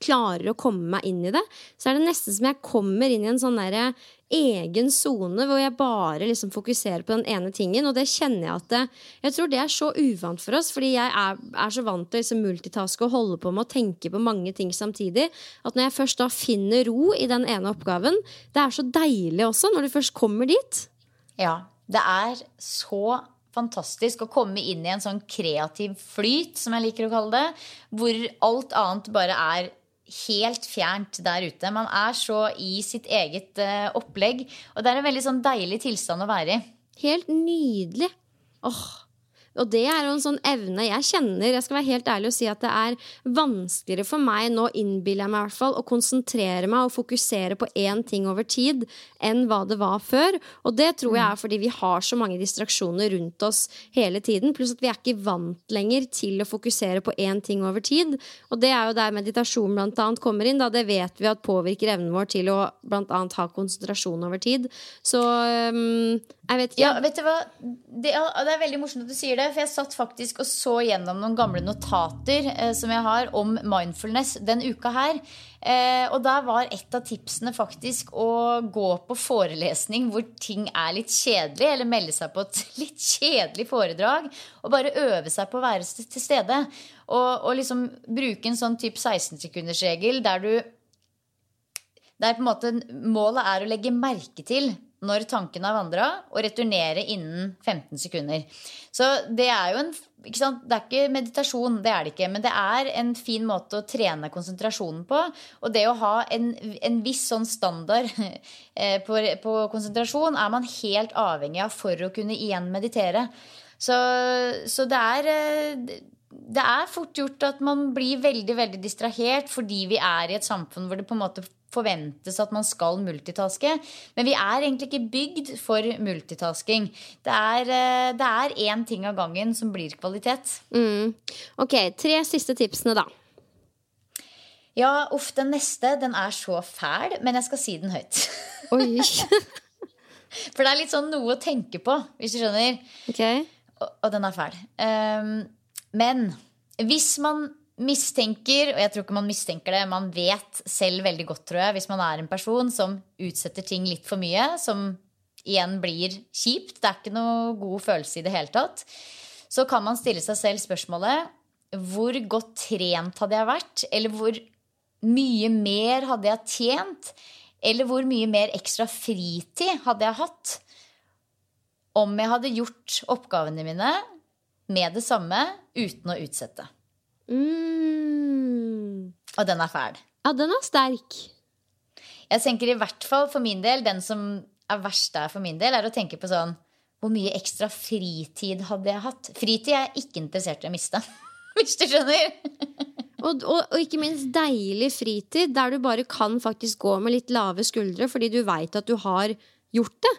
klarer å komme meg inn i det, så er det nesten som jeg kommer inn i en sånn derre egen sone hvor jeg bare liksom fokuserer på den ene tingen. Og det kjenner jeg at det, Jeg tror det er så uvant for oss, fordi jeg er, er så vant til å liksom multitaske og holde på med å tenke på mange ting samtidig, at når jeg først da finner ro i den ene oppgaven, det er så deilig også, når du først kommer dit. Ja, det er så fantastisk å komme inn i en sånn kreativ flyt, som jeg liker å kalle det, hvor alt annet bare er helt fjernt der ute. Man er så i sitt eget uh, opplegg. Og det er en veldig sånn deilig tilstand å være i. Helt nydelig. Åh, og det er jo en sånn evne jeg kjenner. Jeg skal være helt ærlig og si at det er vanskeligere for meg nå, innbiller jeg meg i hvert fall, å konsentrere meg og fokusere på én ting over tid enn hva det var før. Og det tror jeg er fordi vi har så mange distraksjoner rundt oss hele tiden. Pluss at vi er ikke vant lenger til å fokusere på én ting over tid. Og det er jo der meditasjon blant annet kommer inn. Da. Det vet vi at påvirker evnen vår til å blant annet ha konsentrasjon over tid. Så um, jeg vet ikke. Ja, vet du hva? Det, det er veldig morsomt at du sier det for jeg satt faktisk og så gjennom noen gamle notater eh, som jeg har om mindfulness den uka her. Eh, og der var et av tipsene faktisk å gå på forelesning hvor ting er litt kjedelig, eller melde seg på et (laughs) litt kjedelig foredrag, og bare øve seg på å være til stede. Og, og liksom bruke en sånn type 16-sekundersregel der du der på en måte målet er å legge merke til når tanken har vandra, og returnere innen 15 sekunder. Så det er jo en ikke sant? Det er ikke meditasjon, det er det ikke, men det er en fin måte å trene konsentrasjonen på. Og det å ha en, en viss sånn standard (laughs) eh, på, på, konsentrasjon er man helt avhengig av for å kunne igjen meditere. Så, så det er eh, det er fort gjort at man blir veldig veldig distrahert fordi vi er i et samfunn hvor det på en måte forventes at man skal multitaske. Men vi er egentlig ikke bygd for multitasking. Det er, eh, det er én ting av gangen som blir kvalitet. Mm. Ok, tre siste tipsene, da. Ja, uff, den neste den er så fæl, men jeg skal si den høyt. (laughs) Oi. For det er litt sånn noe å tenke på, hvis du skjønner. Okay. Og, og, den er fæl. Um, men hvis man mistenker, og jeg tror ikke man mistenker det, man vet selv veldig godt, tror jeg, hvis man er en person som utsetter ting litt for mye, som igjen blir kjipt, det er ikke noe god følelse i det hele tatt, så kan man stille seg selv spørsmålet hvor godt trent hadde jeg vært? Eller hvor mye mer hadde jeg tjent? Eller hvor mye mer ekstra fritid hadde jeg hatt om jeg hadde gjort oppgavene mine med det samme uten å utsette? Mm. Og den er fæl. Ja, den er sterk. Jeg tenker i hvert fall for min del, den som er verst der for min del, er å tenke på sånn Hvor mye ekstra fritid hadde jeg hatt? Fritid er jeg ikke interessert i å miste. (laughs) Hvis du skjønner. og, og, og, ikke minst deilig fritid, der du bare kan faktisk gå med litt lave skuldre fordi du veit at du har gjort det.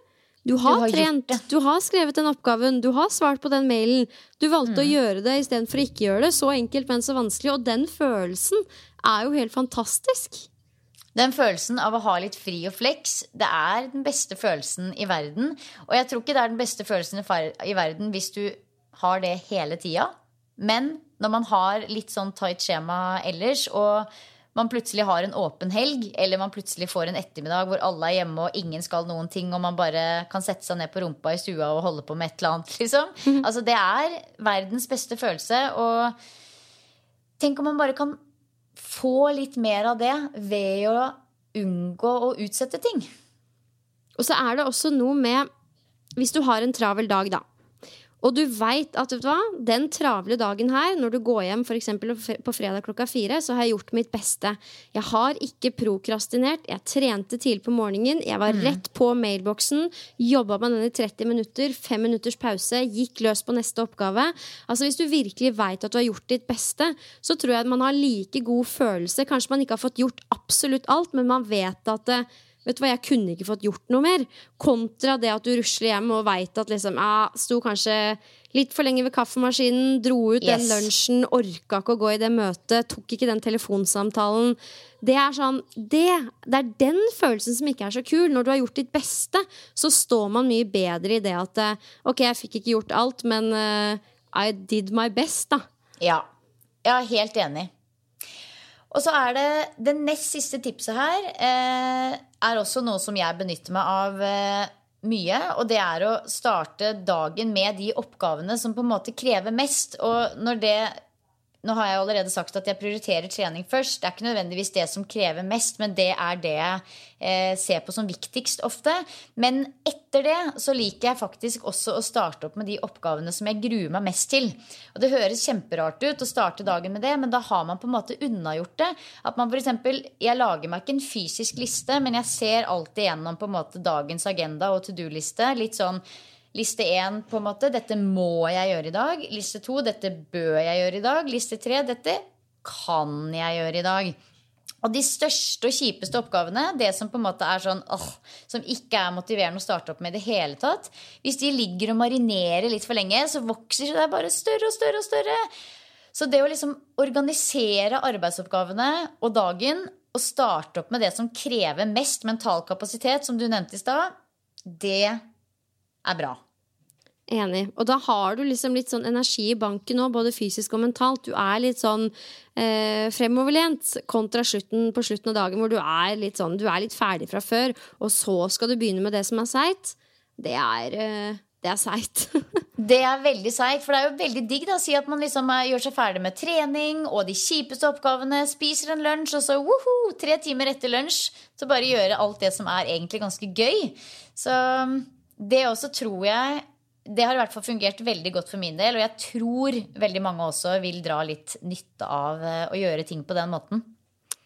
Du har, du har trent, du har skrevet den oppgaven, du har svart på den mailen. Du valgte mm. å gjøre det istedenfor å ikke gjøre det. Så enkelt, men så vanskelig. Og den følelsen er jo helt fantastisk. Den følelsen av å ha litt fri og flex, det er den beste følelsen i verden. Og jeg tror ikke det er den beste følelsen i verden hvis du har det hele tida. Men når man har litt sånn tight skjema ellers, og man plutselig har en åpen helg, eller man plutselig får en ettermiddag hvor alle er hjemme og ingen skal noen ting, og man bare kan sette seg ned på rumpa i stua og holde på med et eller annet, (laughs) liksom. Mm. Altså, det er verdens beste følelse. Og tenk om man bare kan få litt mer av det ved å unngå å utsette ting. Og så er det også noe med Hvis du har en travel dag, da. Og du veit at vet du hva, den travle dagen her, når du går hjem f.eks. på fredag klokka fire, så har jeg gjort mitt beste. Jeg har ikke prokrastinert. Jeg trente tidlig på morgenen. Jeg var rett på mailboksen. Jobba med den i 30 minutter. Fem minutters pause. Gikk løs på neste oppgave. Altså Hvis du virkelig veit at du har gjort ditt beste, så tror jeg at man har like god følelse. Kanskje man ikke har fått gjort absolutt alt, men man vet at det, Vet du hva, Jeg kunne ikke fått gjort noe mer. Kontra det at du rusler hjem og veit at liksom, ja, sto kanskje litt for lenge ved kaffemaskinen, dro ut den lunsjen, orka ikke å gå i det møtet, tok ikke den telefonsamtalen. Det er sånn, det, det er den følelsen som ikke er så kul. Når du har gjort ditt beste, så står man mye bedre i det at eh, Ok, jeg fikk ikke gjort alt, men uh, I did my best, da. Ja. Jeg er helt enig. Og så er det det nest siste tipset her eh, er også noe som jeg benytter meg av eh, mye. Og det er å starte dagen med de oppgavene som på en måte krever mest. Og når det Nå har jeg allerede sagt at jeg prioriterer trening først. Det er ikke nødvendigvis det som krever mest, men det er det jeg eh, ser på som viktigst ofte. Men etter det så liker jeg faktisk også å starte opp med de oppgavene som jeg gruer meg mest til. Og det høres kjemperart ut å starte dagen med det, men da har man på en måte unnagjort det. At man eksempel, Jeg lager meg ikke en fysisk liste, men jeg ser alltid gjennom på en måte dagens agenda og to do-liste. Litt sånn Liste én, på en måte. Dette må jeg gjøre i dag. Liste to. Dette bør jeg gjøre i dag. Liste tre. Dette kan jeg gjøre i dag. Og de største og kjipeste oppgavene, det som på en måte er sånn åh, som ikke er motiverende å starte opp med i det hele tatt Hvis de ligger og marinerer litt for lenge, så vokser det bare større og større og større. Så det å liksom organisere arbeidsoppgavene og dagen og starte opp med det som krever mest mental kapasitet, som du nevnte i stad, det er bra. Enig. Og da har du liksom litt sånn energi i banken nå, både fysisk og mentalt. Du er litt sånn eh, fremoverlent kontra slutten på slutten av dagen hvor du er litt sånn, du er litt ferdig fra før, og så skal du begynne med det som er seigt. Det er eh, det er seigt. (laughs) Det er veldig seigt, for det er jo veldig digg da, å si at man liksom er, gjør seg ferdig med trening og de kjipeste oppgavene, spiser en lunsj, og så woho, tre timer etter lunsj så bare gjøre alt det som er egentlig ganske gøy. Så det også tror jeg Det har i hvert fall fungert veldig godt for min del, og jeg tror veldig mange også vil dra litt nytte av eh, å gjøre ting på den måten.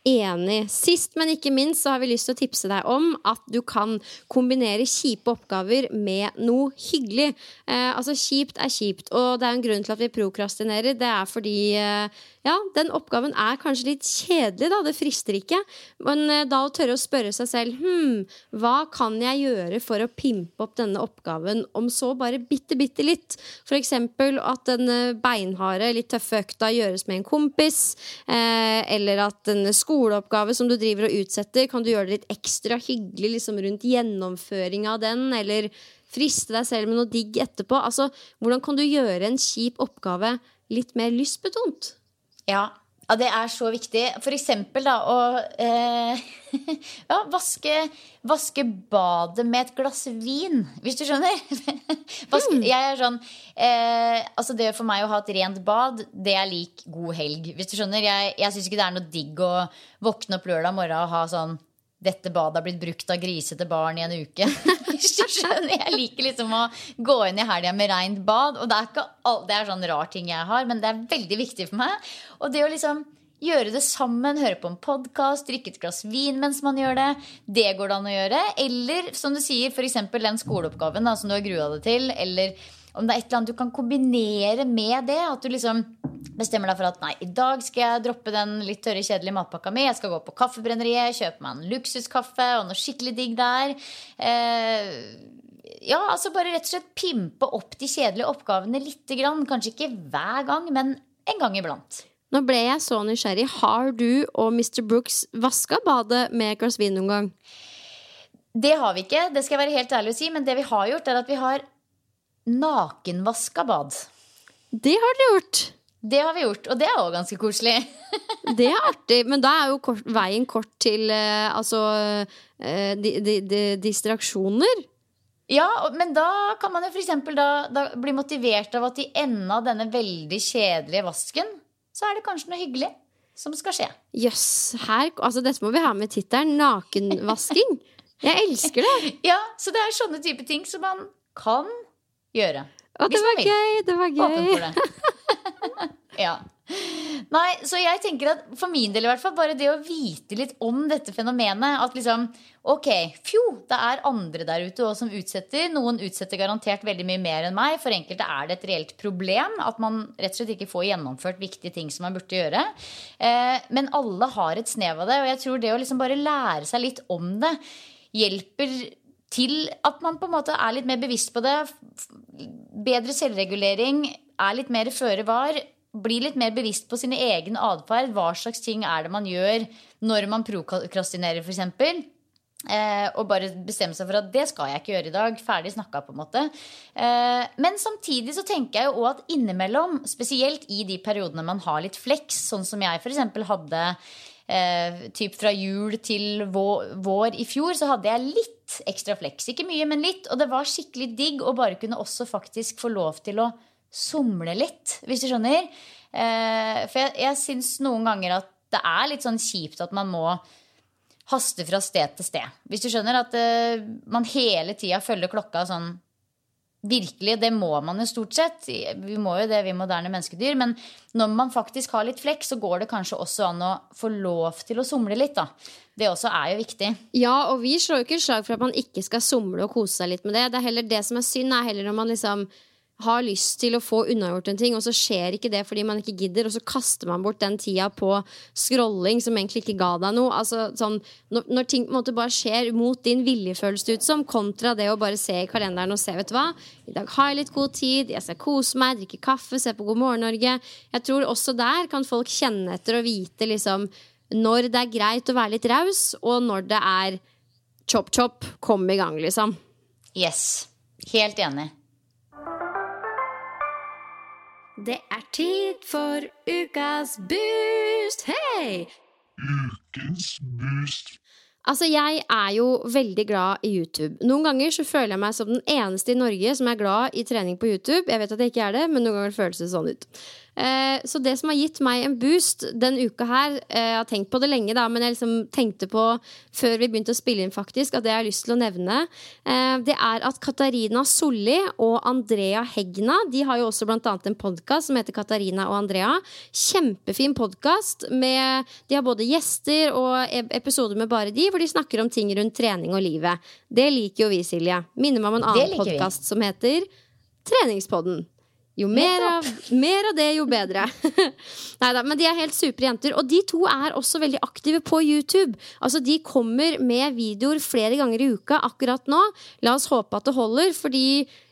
Enig. Sist, men ikke minst, så har vi lyst til å tipse deg om at du kan kombinere kjipe oppgaver med noe hyggelig. Eh, altså, kjipt er kjipt, og det er en grunn til at vi prokrastinerer. Det er fordi eh, ja, den oppgaven er kanskje litt kjedelig, da. Det frister ikke. Men eh, da å tørre å spørre seg selv hm, hva kan jeg gjøre for å pimpe opp denne oppgaven, om så bare bitte, bitte litt? For eksempel at den eh, beinharde, litt tøffe økta gjøres med en kompis, eh, eller at en skoleoppgave som du driver og utsetter, kan du gjøre det litt ekstra hyggelig liksom rundt gjennomføring av den, eller friste deg selv med noe digg etterpå. Altså, hvordan kan du gjøre en kjip oppgave litt mer lystbetont? Ja, ja, det er så viktig. For eksempel da å eh, (laughs) ja, vaske, vaske badet med et glass vin, hvis du skjønner. (laughs) Vaske, jeg er sånn eh, Altså det for meg å ha et rent bad, det er lik god helg, hvis du skjønner. Jeg, jeg syns ikke det er noe digg å våkne opp lørdag morgen og ha sånn dette badet har blitt brukt av grisete barn i en uke. (laughs) Jeg liker liksom å gå inn i helga med reint bad. Og det er, all, det er sånn rar ting jeg har, men det er veldig viktig for meg. Og det å liksom gjøre det sammen, høre på en podkast, drikke et glass vin mens man gjør det, det går det an å gjøre. Eller som du sier, f.eks. den skoleoppgaven da, som du har grua deg til. Eller om det er et eller annet du kan kombinere med det. At du liksom bestemmer deg for at nei, i dag skal jeg droppe den litt tørre, kjedelige matpakka mi. Jeg skal gå på Kaffebrenneriet, kjøpe meg en luksuskaffe og noe skikkelig digg der. Eh, ja, altså bare rett og slett pimpe opp de kjedelige oppgavene lite grann. Kanskje ikke hver gang, men en gang iblant. Nå ble jeg så nysgjerrig. Har du og Mr. Brooks vaska badet med et glass vin noen gang? Det har vi ikke, det skal jeg være helt ærlig å si, men det vi har gjort, er at vi har nakenvaska bad. Det har dere gjort. Det har vi gjort, og det er òg ganske koselig. (laughs) Det er artig, men da er jo kort, veien kort til eh, altså eh, di, di, di, distraksjoner. Ja, men da kan man jo eksempel da, da bli motivert av at i enden av denne veldig kjedelige vasken, så er det kanskje noe hyggelig som skal skje. Jøss, her Altså, dette må vi ha med i tittelen. Nakenvasking. Jeg elsker det! (laughs) Ja, Så det er sånne type ting som man kan gjøre. Å, det var gøy! Det var Åpen gøy. for det. (laughs) ja. Nei, så jeg tenker at for min del i hvert fall, bare det å vite litt om dette fenomenet At liksom, ok, fjo, det er andre der ute også som utsetter. Noen utsetter garantert veldig mye mer enn meg. For enkelte er det et reelt problem at man rett og slett ikke får gjennomført viktige ting som man burde gjøre. Eh, men alle har et snev av det, og jeg tror det å liksom bare lære seg litt om det hjelper til at man på en måte er litt mer bevisst på det. Bedre selvregulering, er litt mer føre var. Blir litt mer bevisst på sin egen atferd. Hva slags ting er det man gjør når man prokrastinerer, f.eks. Eh, og bare bestemme seg for at det skal jeg ikke gjøre i dag. Ferdig snakka, på en måte. Eh, men samtidig så tenker jeg jo også at innimellom, spesielt i de periodene man har litt flex, sånn som jeg f.eks. hadde eh, typ fra jul til vår, vår i fjor, så hadde jeg litt ekstra flex. Ikke mye, men litt. Og det var skikkelig digg å bare kunne også faktisk få lov til å somle litt, hvis du skjønner. Eh, for jeg, jeg syns noen ganger at det er litt sånn kjipt at man må haste fra sted til sted. Hvis du skjønner at eh, man hele tida følger klokka sånn Virkelig, det må man jo stort sett. Vi må jo det, vi moderne menneskedyr. Men når man faktisk har litt flekk, så går det kanskje også an å få lov til å somle litt. da. Det også er jo viktig. Ja, og vi slår jo ikke slag for at man ikke skal somle og kose seg litt med det. Det er heller det som er synd, er heller når man liksom har lyst til å få unnagjort en ting, og så skjer ikke det fordi man ikke gidder, og så kaster man bort den tida på scrolling som egentlig ikke ga deg noe. Altså, sånn, når, når ting på en måte bare skjer mot din vilje, føles det ut som, kontra det å bare se i kalenderen og se, vet du hva, i dag har jeg litt god tid, jeg skal kose meg, drikke kaffe, se på God morgen Norge. Jeg tror også der kan folk kjenne etter og vite liksom når det er greit å være litt raus, og når det er chop chop, kom i gang, liksom. Yes. Helt enig. Det er tid for ukas boost! Hei! Ukens boost. Altså, jeg er jo veldig glad i YouTube. Noen ganger så føler jeg meg som den eneste i Norge som er glad i trening på YouTube. Jeg vet at jeg ikke er det, men noen ganger føles det sånn ut. Eh, så det som har gitt meg en boost den uka her eh, Jeg har tenkt på det lenge, da, men jeg liksom tenkte på før vi begynte å spille inn, faktisk, at det jeg har lyst til å nevne, eh, det er at Katarina Solli og Andrea Hegna De har jo også blant annet en podkast som heter Katarina og Andrea. Kjempefin podkast. De har både gjester og e- episoder med bare de, hvor de snakker om ting rundt trening og livet. Det liker jo vi, Silje. Minner meg om en annen podkast som heter Treningspodden. Jo mer av, (laughs) mer av det, jo bedre. (laughs) Neida, men de er helt supre jenter. Og de to er også veldig aktive på YouTube. Altså, De kommer med videoer flere ganger i uka akkurat nå. La oss håpe at det holder, fordi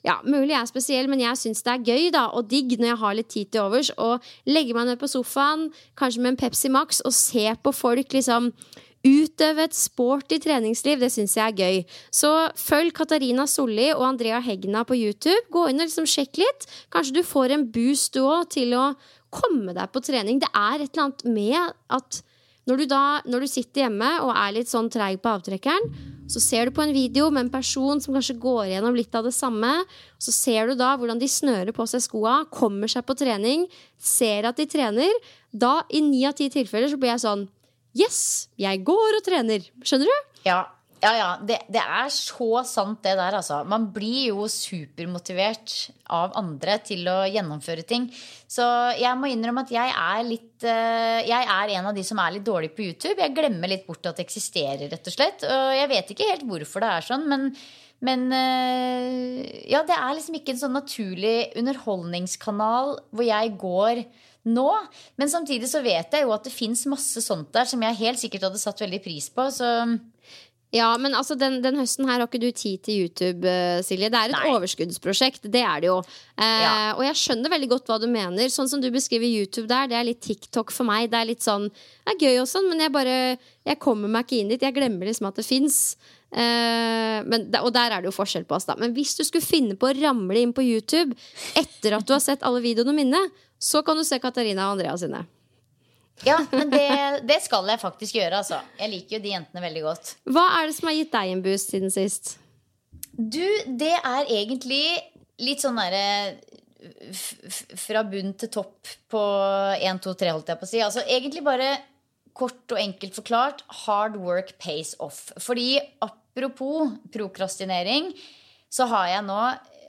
ja, mulig jeg er spesiell, men jeg syns det er gøy da, og digg når jeg har litt tid til overs, å legge meg ned på sofaen, kanskje med en Pepsi Max, og se på folk liksom Utøve et sporty treningsliv, det syns jeg er gøy. Så følg Katarina Solli og Andrea Hegna på YouTube. Gå inn og liksom sjekk litt. Kanskje du får en boost du òg til å komme deg på trening. Det er et eller annet med at når du, da, når du sitter hjemme og er litt sånn treig på avtrekkeren, så ser du på en video med en person som kanskje går gjennom litt av det samme. Så ser du da hvordan de snører på seg skoa, kommer seg på trening, ser at de trener. Da, i ni av ti tilfeller, så blir jeg sånn Yes, jeg går og trener. Skjønner du? Ja, ja, ja. Det, det er så sant, det der, altså. Man blir jo supermotivert av andre til å gjennomføre ting. Så jeg må innrømme at jeg er litt eh, Jeg er en av de som er litt dårlig på YouTube. Jeg glemmer litt bort at det eksisterer, rett og slett. Og jeg vet ikke helt hvorfor det er sånn, men men eh, ja, det er liksom ikke en sånn naturlig underholdningskanal hvor jeg går nå. Men samtidig så vet jeg jo at det fins masse sånt der som jeg helt sikkert hadde satt veldig pris på. Så Ja, men altså den, den høsten her har ikke du tid til YouTube, eh, Silje. Det er et Nei. overskuddsprosjekt. Det er det jo. Eh, Ja. Og jeg skjønner veldig godt hva du mener. Sånn som du beskriver YouTube der, det er litt TikTok for meg. Det er litt sånn Det er gøy og sånn, men jeg bare Jeg kommer meg ikke inn dit. Jeg glemmer liksom at det fins. Eh, men, og der er det jo forskjell på oss, da. Men hvis du skulle finne på å ramle inn på YouTube etter at du har sett alle videoene mine, så kan du se Katarina og Andrea sine. ja, men det, det skal jeg faktisk gjøre, altså. Jeg liker jo de jentene veldig godt. Hva er det som har gitt deg en boost siden sist? Du, det er egentlig litt sånn derre fra bunn til topp på 1, 2, 3, holdt jeg på å si. Altså egentlig bare kort og enkelt forklart hard work pays off. Fordi apropos prokrastinering, så har jeg nå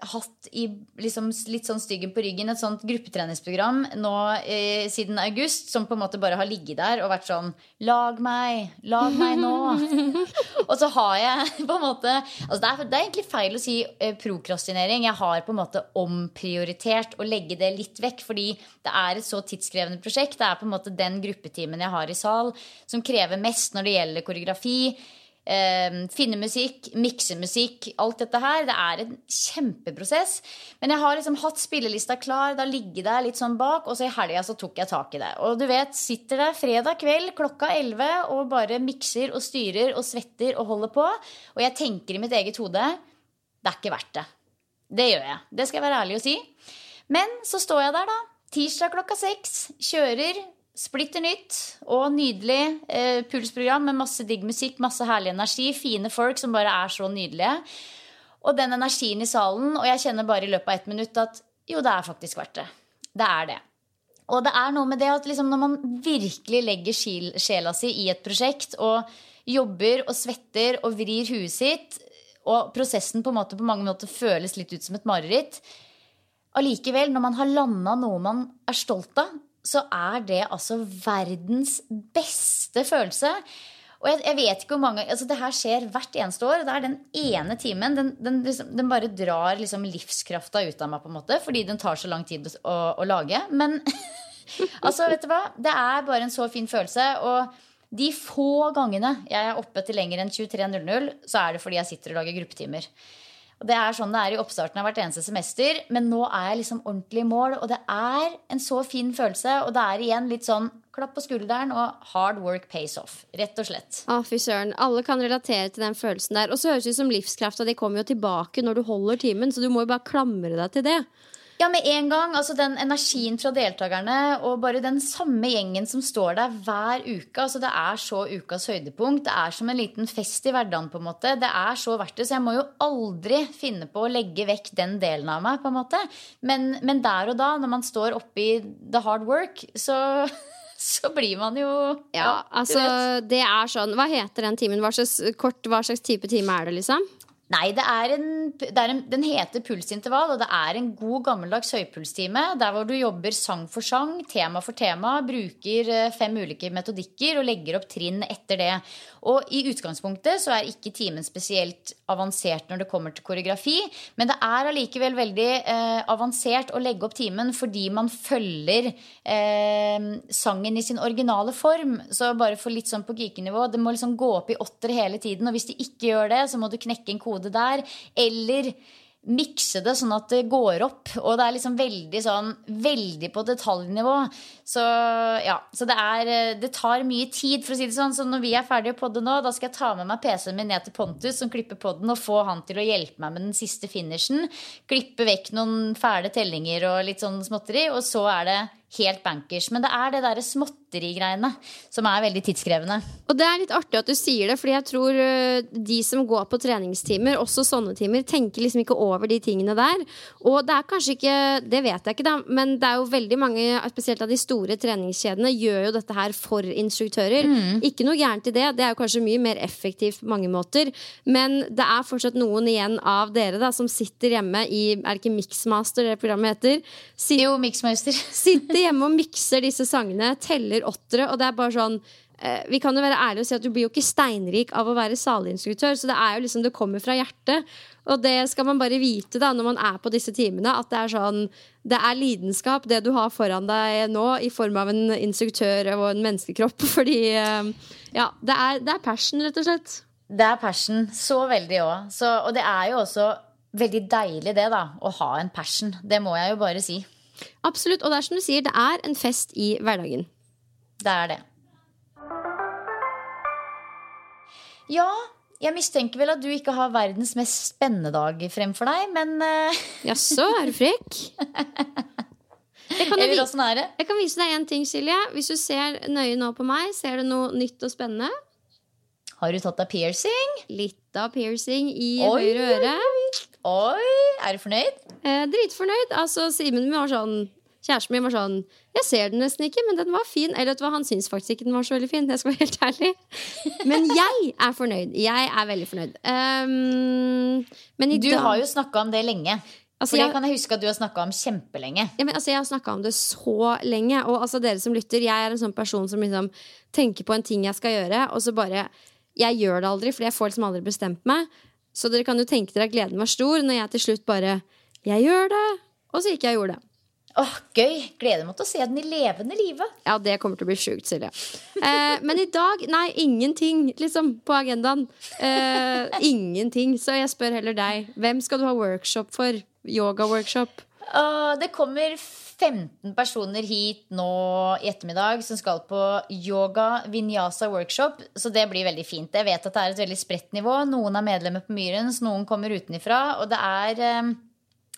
hatt i liksom, litt sånn styggen på ryggen et sånt gruppetreningsprogram nå eh, siden august som på en måte bare har ligget der og vært sånn Lag meg! Lag meg nå! (laughs) og så har jeg på en måte altså det, er, det er egentlig feil å si eh, prokrastinering. Jeg har på en måte omprioritert å legge det litt vekk, fordi det er et så tidskrevende prosjekt. Det er på en måte den gruppetimen jeg har i sal, som krever mest når det gjelder koreografi eh, finne musikk, mikse musikk, alt dette her. Det er en kjempeprosess. Men jeg har liksom hatt spillelista klar, da ligger det litt sånn bak, og så i helga så tok jeg tak i det. Og du vet, sitter der fredag kveld klokka 11 og bare mikser og styrer og svetter og holder på, og jeg tenker i mitt eget hode det er ikke verdt det. Det gjør jeg. Det skal jeg være ærlig og si. Men så står jeg der, da. Tirsdag klokka seks. Kjører Splitter nytt og nydelig eh, pulsprogram med masse digg musikk, masse herlig energi, fine folk som bare er så nydelige. Og den energien i salen, og jeg kjenner bare i løpet av ett minutt at jo, det er faktisk verdt det. Det er det. Og det er noe med det at liksom når man virkelig legger sjela si i et prosjekt og jobber og svetter og vrir huet sitt, og prosessen på, måte, på mange måter føles litt ut som et mareritt Allikevel, når man har landa noe man er stolt av, så er det altså verdens beste følelse. Og jeg, jeg, vet ikke hvor mange altså Det her skjer hvert eneste år. Det er den ene timen. Den, den, liksom, den bare drar liksom livskrafta ut av meg, på en måte, fordi den tar så lang tid å, å lage. Men (laughs) altså, vet du hva? Det er bare en så fin følelse. Og de få gangene jeg er oppe til lenger enn 23.00, så er det fordi jeg sitter og lager gruppetimer. Og Det er sånn det er i oppstarten av hvert eneste semester, men nå er jeg liksom ordentlig i mål. Og det er en så fin følelse, og det er igjen litt sånn klapp på skulderen og hard work pays off. Rett og slett. Å, fy søren. Alle kan relatere til den følelsen der. Og så høres det ut som livskrafta di kommer jo tilbake når du holder timen, så du må jo bare klamre deg til det. Ja, med en gang. altså Den energien fra deltakerne og bare den samme gjengen som står der hver uke. altså Det er så ukas høydepunkt. Det er som en liten fest i hverdagen. på en måte. Det er så verdt det. Så jeg må jo aldri finne på å legge vekk den delen av meg. på en måte. Men, men der og da, når man står oppi the hard work, så (laughs) så blir man jo Ja, ja altså det er sånn Hva heter den timen? Hva slags, kort, hva slags type time er det, liksom? Nei, det er en, det er en, den heter pulsintervall, og det er en god, gammeldags høypulstime. Der hvor du jobber sang for sang, tema for tema, bruker eh, fem ulike metodikker og legger opp trinn etter det. Og i utgangspunktet så er ikke timen spesielt avansert når det kommer til koreografi, men det er allikevel veldig eh, avansert å legge opp timen fordi man følger eh, sangen i sin originale form. Så bare for litt sånn på geekenivå, det må liksom gå opp i åtter hele tiden, og hvis de ikke gjør det, så må du knekke en kode det der. Eller mikse det sånn at det går opp. Og det er liksom veldig sånn Veldig på detaljnivå. Så ja. Så det er Det tar mye tid, for å si det sånn. Så når vi er ferdige å podde nå, da skal jeg ta med meg PC-en min ned til Pontus, som klipper podden, og få han til å hjelpe meg med den siste finishen. Klippe vekk noen fæle tellinger og litt sånn småtteri, og så er det helt bankers. Men det er det derre småtterigreiene som er veldig tidskrevende. Og det er litt artig at du sier det, fordi jeg tror øh, de som går på treningstimer, også sånne timer, tenker liksom ikke over de tingene der. Og det er kanskje ikke Det vet jeg ikke, da, men det er jo veldig mange, spesielt av de store treningskjedene, gjør jo dette her for instruktører. Mm. Ikke noe gærent i det, det er jo kanskje mye mer effektivt på mange måter. Men det er fortsatt noen igjen av dere da som sitter hjemme i Er det ikke Mixmaster det programmet heter? Sitter, jo, Mixmaster. sitter hjemme og mikser disse sangene, teller åttere, og det er bare sånn eh, vi kan jo være ærlige og si at Du blir jo ikke steinrik av å være salinstruktør. Så det er jo liksom, det kommer fra hjertet. Og det skal man bare vite da når man er på disse timene. At det er sånn Det er lidenskap, det du har foran deg nå, i form av en instruktør og en menneskekropp. (laughs) Fordi eh, Ja, det er, det er passion, rett og slett. Det er passion. Så veldig òg. Og det er jo også veldig deilig, det, da. Å ha en passion. Det må jeg jo bare si. Absolutt. Og det er som du sier, det er en fest i hverdagen. Det er det. Ja, jeg mistenker vel at du ikke har verdens mest spennende dag fremfor deg, men uh... (laughs) Jaså, er du frekk? Jeg kan, jeg, det? Jeg kan vise deg én ting, Silje. Hvis du ser nøye nå på meg, ser du noe nytt og spennende? Har du tatt deg piercing? Litt av piercing i oi, høyre øre. Oi, er du fornøyd? Eh, dritfornøyd. Altså, Simen min var sånn Kjæresten min var sånn Jeg ser den nesten ikke, men den var fin. Eller vet du hva, han syns faktisk ikke den var så veldig fin. Jeg skal være helt ærlig. (laughs) Men jeg er fornøyd. Jeg er veldig fornøyd. Um, men i Du dag har jo snakka om det lenge. Altså, For det kan jeg huske at du har snakka om kjempelenge. ja, men, altså, jeg har snakka om det så lenge. Og altså, dere som lytter, jeg er en sånn person som liksom tenker på en ting jeg skal gjøre, og så bare Jeg gjør det aldri, fordi jeg får liksom aldri bestemt meg. Så dere kan jo tenke dere at gleden var stor når jeg til slutt bare Jeg gjør det! Og så gikk jeg og gjorde det. Åh, Gøy! Gleder meg til å se den i levende live. Ja, det kommer til å bli sjukt, Silje. Eh, men i dag, nei, ingenting liksom på agendaen. Eh, ingenting. Så jeg spør heller deg. Hvem skal du ha workshop for? Yoga-workshop? Uh, det kommer 15 personer hit nå i ettermiddag som skal på yoga vinyasa workshop. Så det blir veldig fint. Jeg vet at det er et veldig spredt nivå. Noen er medlemmer på Myrens, noen kommer utenifra. Og det er, um,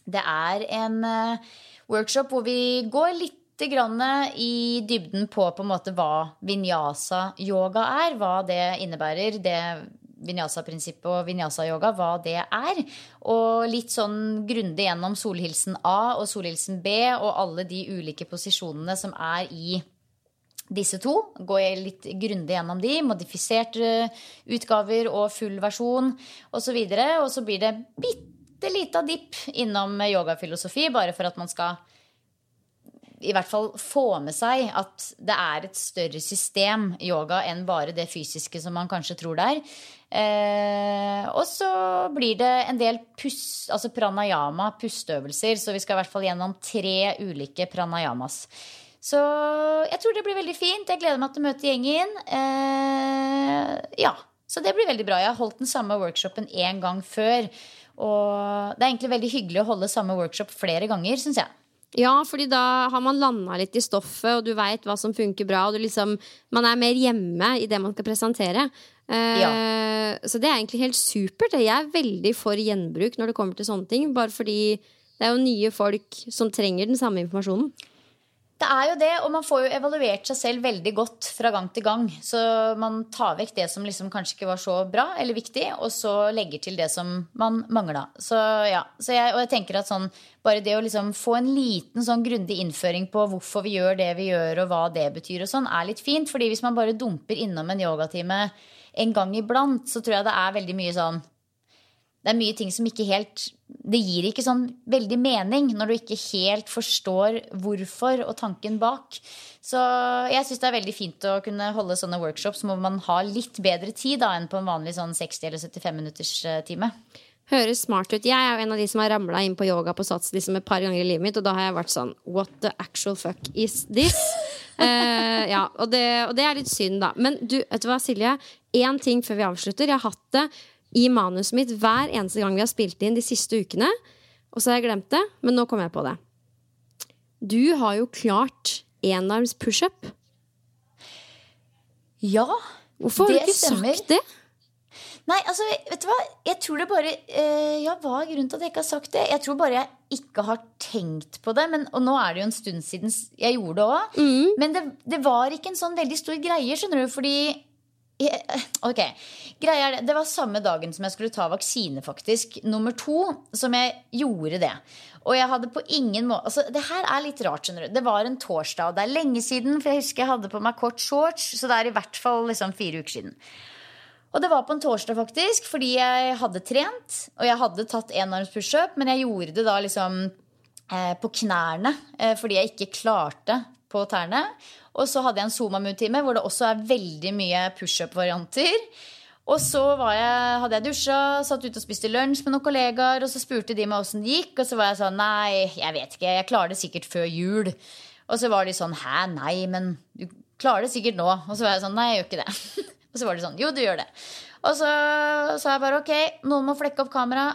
det er en uh, workshop hvor vi går litt i dybden på på måte hva vinyasa-yoga er. Hva det innebærer. Det vinyasa-prinsippet og vinyasa-yoga, hva det er. Og litt sånn grundig gjennom solhilsen A og solhilsen B og alle de ulike posisjonene som er i disse to. Går jeg litt grundig gjennom de. Modifiserte utgaver og full versjon osv. Og så blir det bitte lita dipp innom yogafilosofi, bare for at man skal i hvert fall få med seg at det er et større system yoga enn bare det fysiske som man kanskje tror det er. Eh, og så blir det en del pus, altså pranayama, pusteøvelser. Så vi skal i hvert fall gjennom tre ulike pranayamas. Så jeg tror det blir veldig fint. Jeg gleder meg til å møte gjengen. Eh, ja, Så det blir veldig bra. Jeg har holdt den samme workshopen én gang før. Og det er egentlig veldig hyggelig å holde samme workshop flere ganger, syns jeg. Ja, fordi da har man landa litt i stoffet, og du veit hva som funker bra. Og du liksom, man er mer hjemme i det man skal presentere. Ja. Så det er egentlig helt supert. Jeg er veldig for gjenbruk når det kommer til sånne ting. Bare fordi det er jo nye folk som trenger den samme informasjonen. Det er jo det, og man får jo evaluert seg selv veldig godt fra gang til gang. Så man tar vekk det som liksom kanskje ikke var så bra eller viktig, og så legger til det som man mangla. Så ja, så jeg, og jeg tenker at sånn, bare det å liksom få en liten sånn grundig innføring på hvorfor vi gjør det vi gjør, og hva det betyr og sånn, er litt fint. fordi hvis man bare dumper innom en yogatime en gang iblant, så tror jeg det er veldig mye sånn det er mye ting som ikke helt Det gir ikke sånn veldig mening når du ikke helt forstår hvorfor og tanken bak. Så jeg syns det er veldig fint å kunne holde sånne workshops hvor man har litt bedre tid da enn på en vanlig sånn 60 eller 75 minutters eh, time. Høres smart ut. Jeg er jo en av de som har ramla inn på yoga på Sats liksom et par ganger i livet mitt, og da har jeg vært sånn What the actual fuck is this? uh, (laughs) ja, og det, og det er litt synd, da. Men du, vet du hva, Silje? Én ting før vi avslutter. Jeg har hatt det i manuset mitt hver eneste gang vi har spilt inn de siste ukene. Og så har jeg glemt det, men nå kom jeg på det. Du har jo klart enarms pushup. Ja, Hvorfor har du ikke stemmer. sagt det? Nei, altså, vet du hva? Jeg tror det bare eh, Ja, hva er grunnen til at jeg ikke har sagt det? Jeg tror bare jeg ikke har tenkt på det. Men, og nå er det jo en stund siden jeg gjorde det òg. Men det, det var ikke en sånn veldig stor greie, skjønner du, fordi Ok. Greia er det, det var samme dagen som jeg skulle ta vaksine, faktisk. Nummer to, som jeg gjorde det. Og jeg hadde på ingen måte altså, Det her er litt rart, skjønner du. Det var en torsdag, og det er lenge siden, for jeg husker jeg hadde på meg kort shorts, så det er i hvert fall liksom fire uker siden. Og det var på en torsdag, faktisk, fordi jeg hadde trent. Og jeg hadde tatt enarms pushup, men jeg gjorde det da liksom eh, på knærne. Eh, fordi jeg ikke klarte på tærne. Og så hadde jeg en Zumamud-time hvor det også er veldig mye pushup-varianter. Og så jeg, hadde jeg dusja, satt ute og spiste lunsj med noen kollegaer. Og så spurte de meg åssen det gikk, og så var jeg sånn Nei, jeg vet ikke. Jeg klarer det sikkert før jul. Og så var de sånn Hæ, nei, men du klarer det sikkert nå. Og så var jeg sånn Nei, jeg gjør ikke det. (laughs) Og så var de sånn Jo, du gjør det. Og så sa jeg bare ok, noen må flekke opp kamera,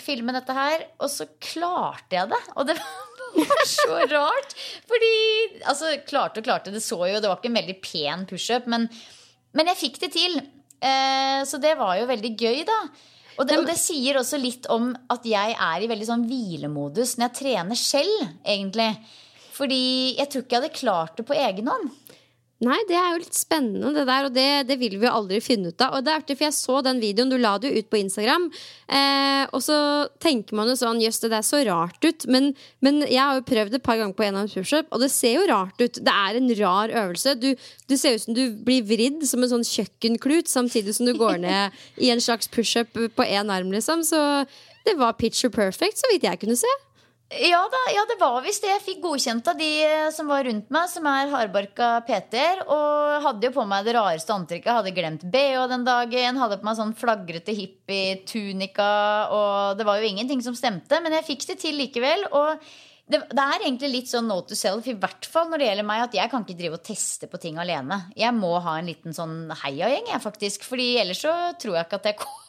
filme dette her. Og så klarte jeg det. Og det var så rart. Fordi Altså, klarte og klarte. Det så jo, det var ikke en veldig pen pushup, men, men jeg fikk det til. Eh, så det var jo veldig gøy, da. Og det, og det sier også litt om at jeg er i veldig sånn hvilemodus når jeg trener selv, egentlig. Fordi jeg tror ikke jeg hadde klart det på egen hånd. Nei, det er jo litt spennende, det der, og det, det vil vi jo aldri finne ut av. Og det er artig, for jeg så den videoen, du la det jo ut på Instagram, eh, og så tenker man jo sånn jøss, det er så rart ut. Men, men, jeg har jo prøvd et par ganger på en av pushup, og det ser jo rart ut. Det er en rar øvelse. Du, du ser ut som du blir vridd som en sånn kjøkkenklut, samtidig som du går ned i en slags pushup på én arm, liksom. Så det var picture perfect, så vidt jeg kunne se. Ja, da, ja, det var visst det. Jeg fikk godkjent av de eh, som var rundt meg, som er hardbarka PT-er. Og hadde jo på meg det rareste antrekket. Hadde glemt bh den dagen. Hadde på meg sånn flagrete hippie-tunika. Og det var jo ingenting som stemte, men jeg fikk det til likevel. Og det, det, er egentlig litt sånn note to self, i hvert fall når det gjelder meg, at jeg kan ikke drive og teste på ting alene. Jeg må ha en liten sånn heiagjeng, jeg, faktisk. Fordi ellers så tror jeg ikke at jeg (laughs) kommer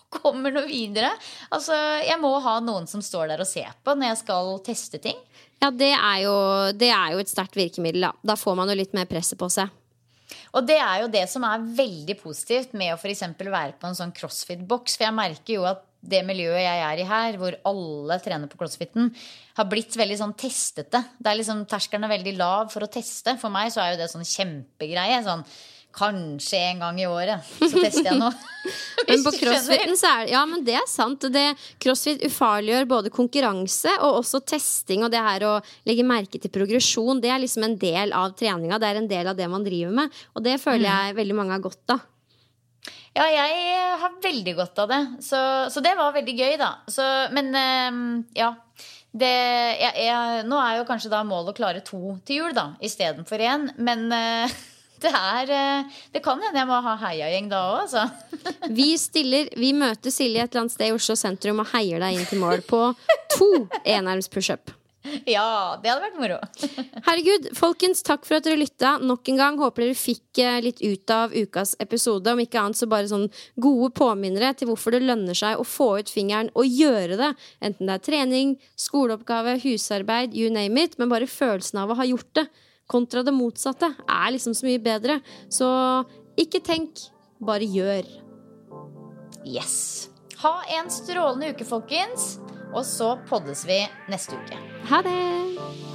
noe videre. Altså, jeg må ha noen som står der og ser på når jeg skal teste ting. Ja, det er jo, det er jo et sterkt virkemiddel. Da. da får man jo litt mer presset på seg. Og det er jo det som er veldig positivt med å f.eks. være på en sånn crossfit-boks. For jeg merker jo at det miljøet jeg er i her, hvor alle trener på crossfiten, har blitt veldig sånn testete. Det er liksom Terskelen er veldig lav for å teste. For meg så er jo det sånn kjempegreie. Sånn Kanskje en gang i året. Så tester jeg nå. (laughs) men på crossfiten så er det Ja, men det er sant. Det, crossfit ufarliggjør både konkurranse og også testing og det her å legge merke til progresjon. Det er liksom en del av treninga. Det er en del av det man driver med. Og det føler mm. jeg veldig mange har godt av. Ja, jeg har veldig godt av det. Så, så det var veldig gøy, da. Så, men ehm, ja. Det, jeg, jeg, nå er jo kanskje da målet å klare to til jul, da, istedenfor én. Men uh, (laughs) det er eh, Det kan hende jeg må ha heiagjeng da òg, altså. (laughs) Vi stiller Vi møter Silje et eller annet sted i Oslo sentrum og heier deg inn til mål på to enarms pushup. Ja, det hadde vært moro. (laughs) Herregud, folkens, takk for at dere lytta. Nok en gang håper dere fikk eh, litt ut av ukas episode. Om ikke annet så bare sånn gode påminnere til hvorfor det lønner seg å få ut fingeren og gjøre det. Enten det er trening, skoleoppgave, husarbeid, you name it. Men bare følelsen av å ha gjort det kontra det motsatte er liksom så mye bedre. Så ikke tenk, bare gjør. Yes. Ha en strålende uke, folkens. Og så poddes vi neste uke. Ha det.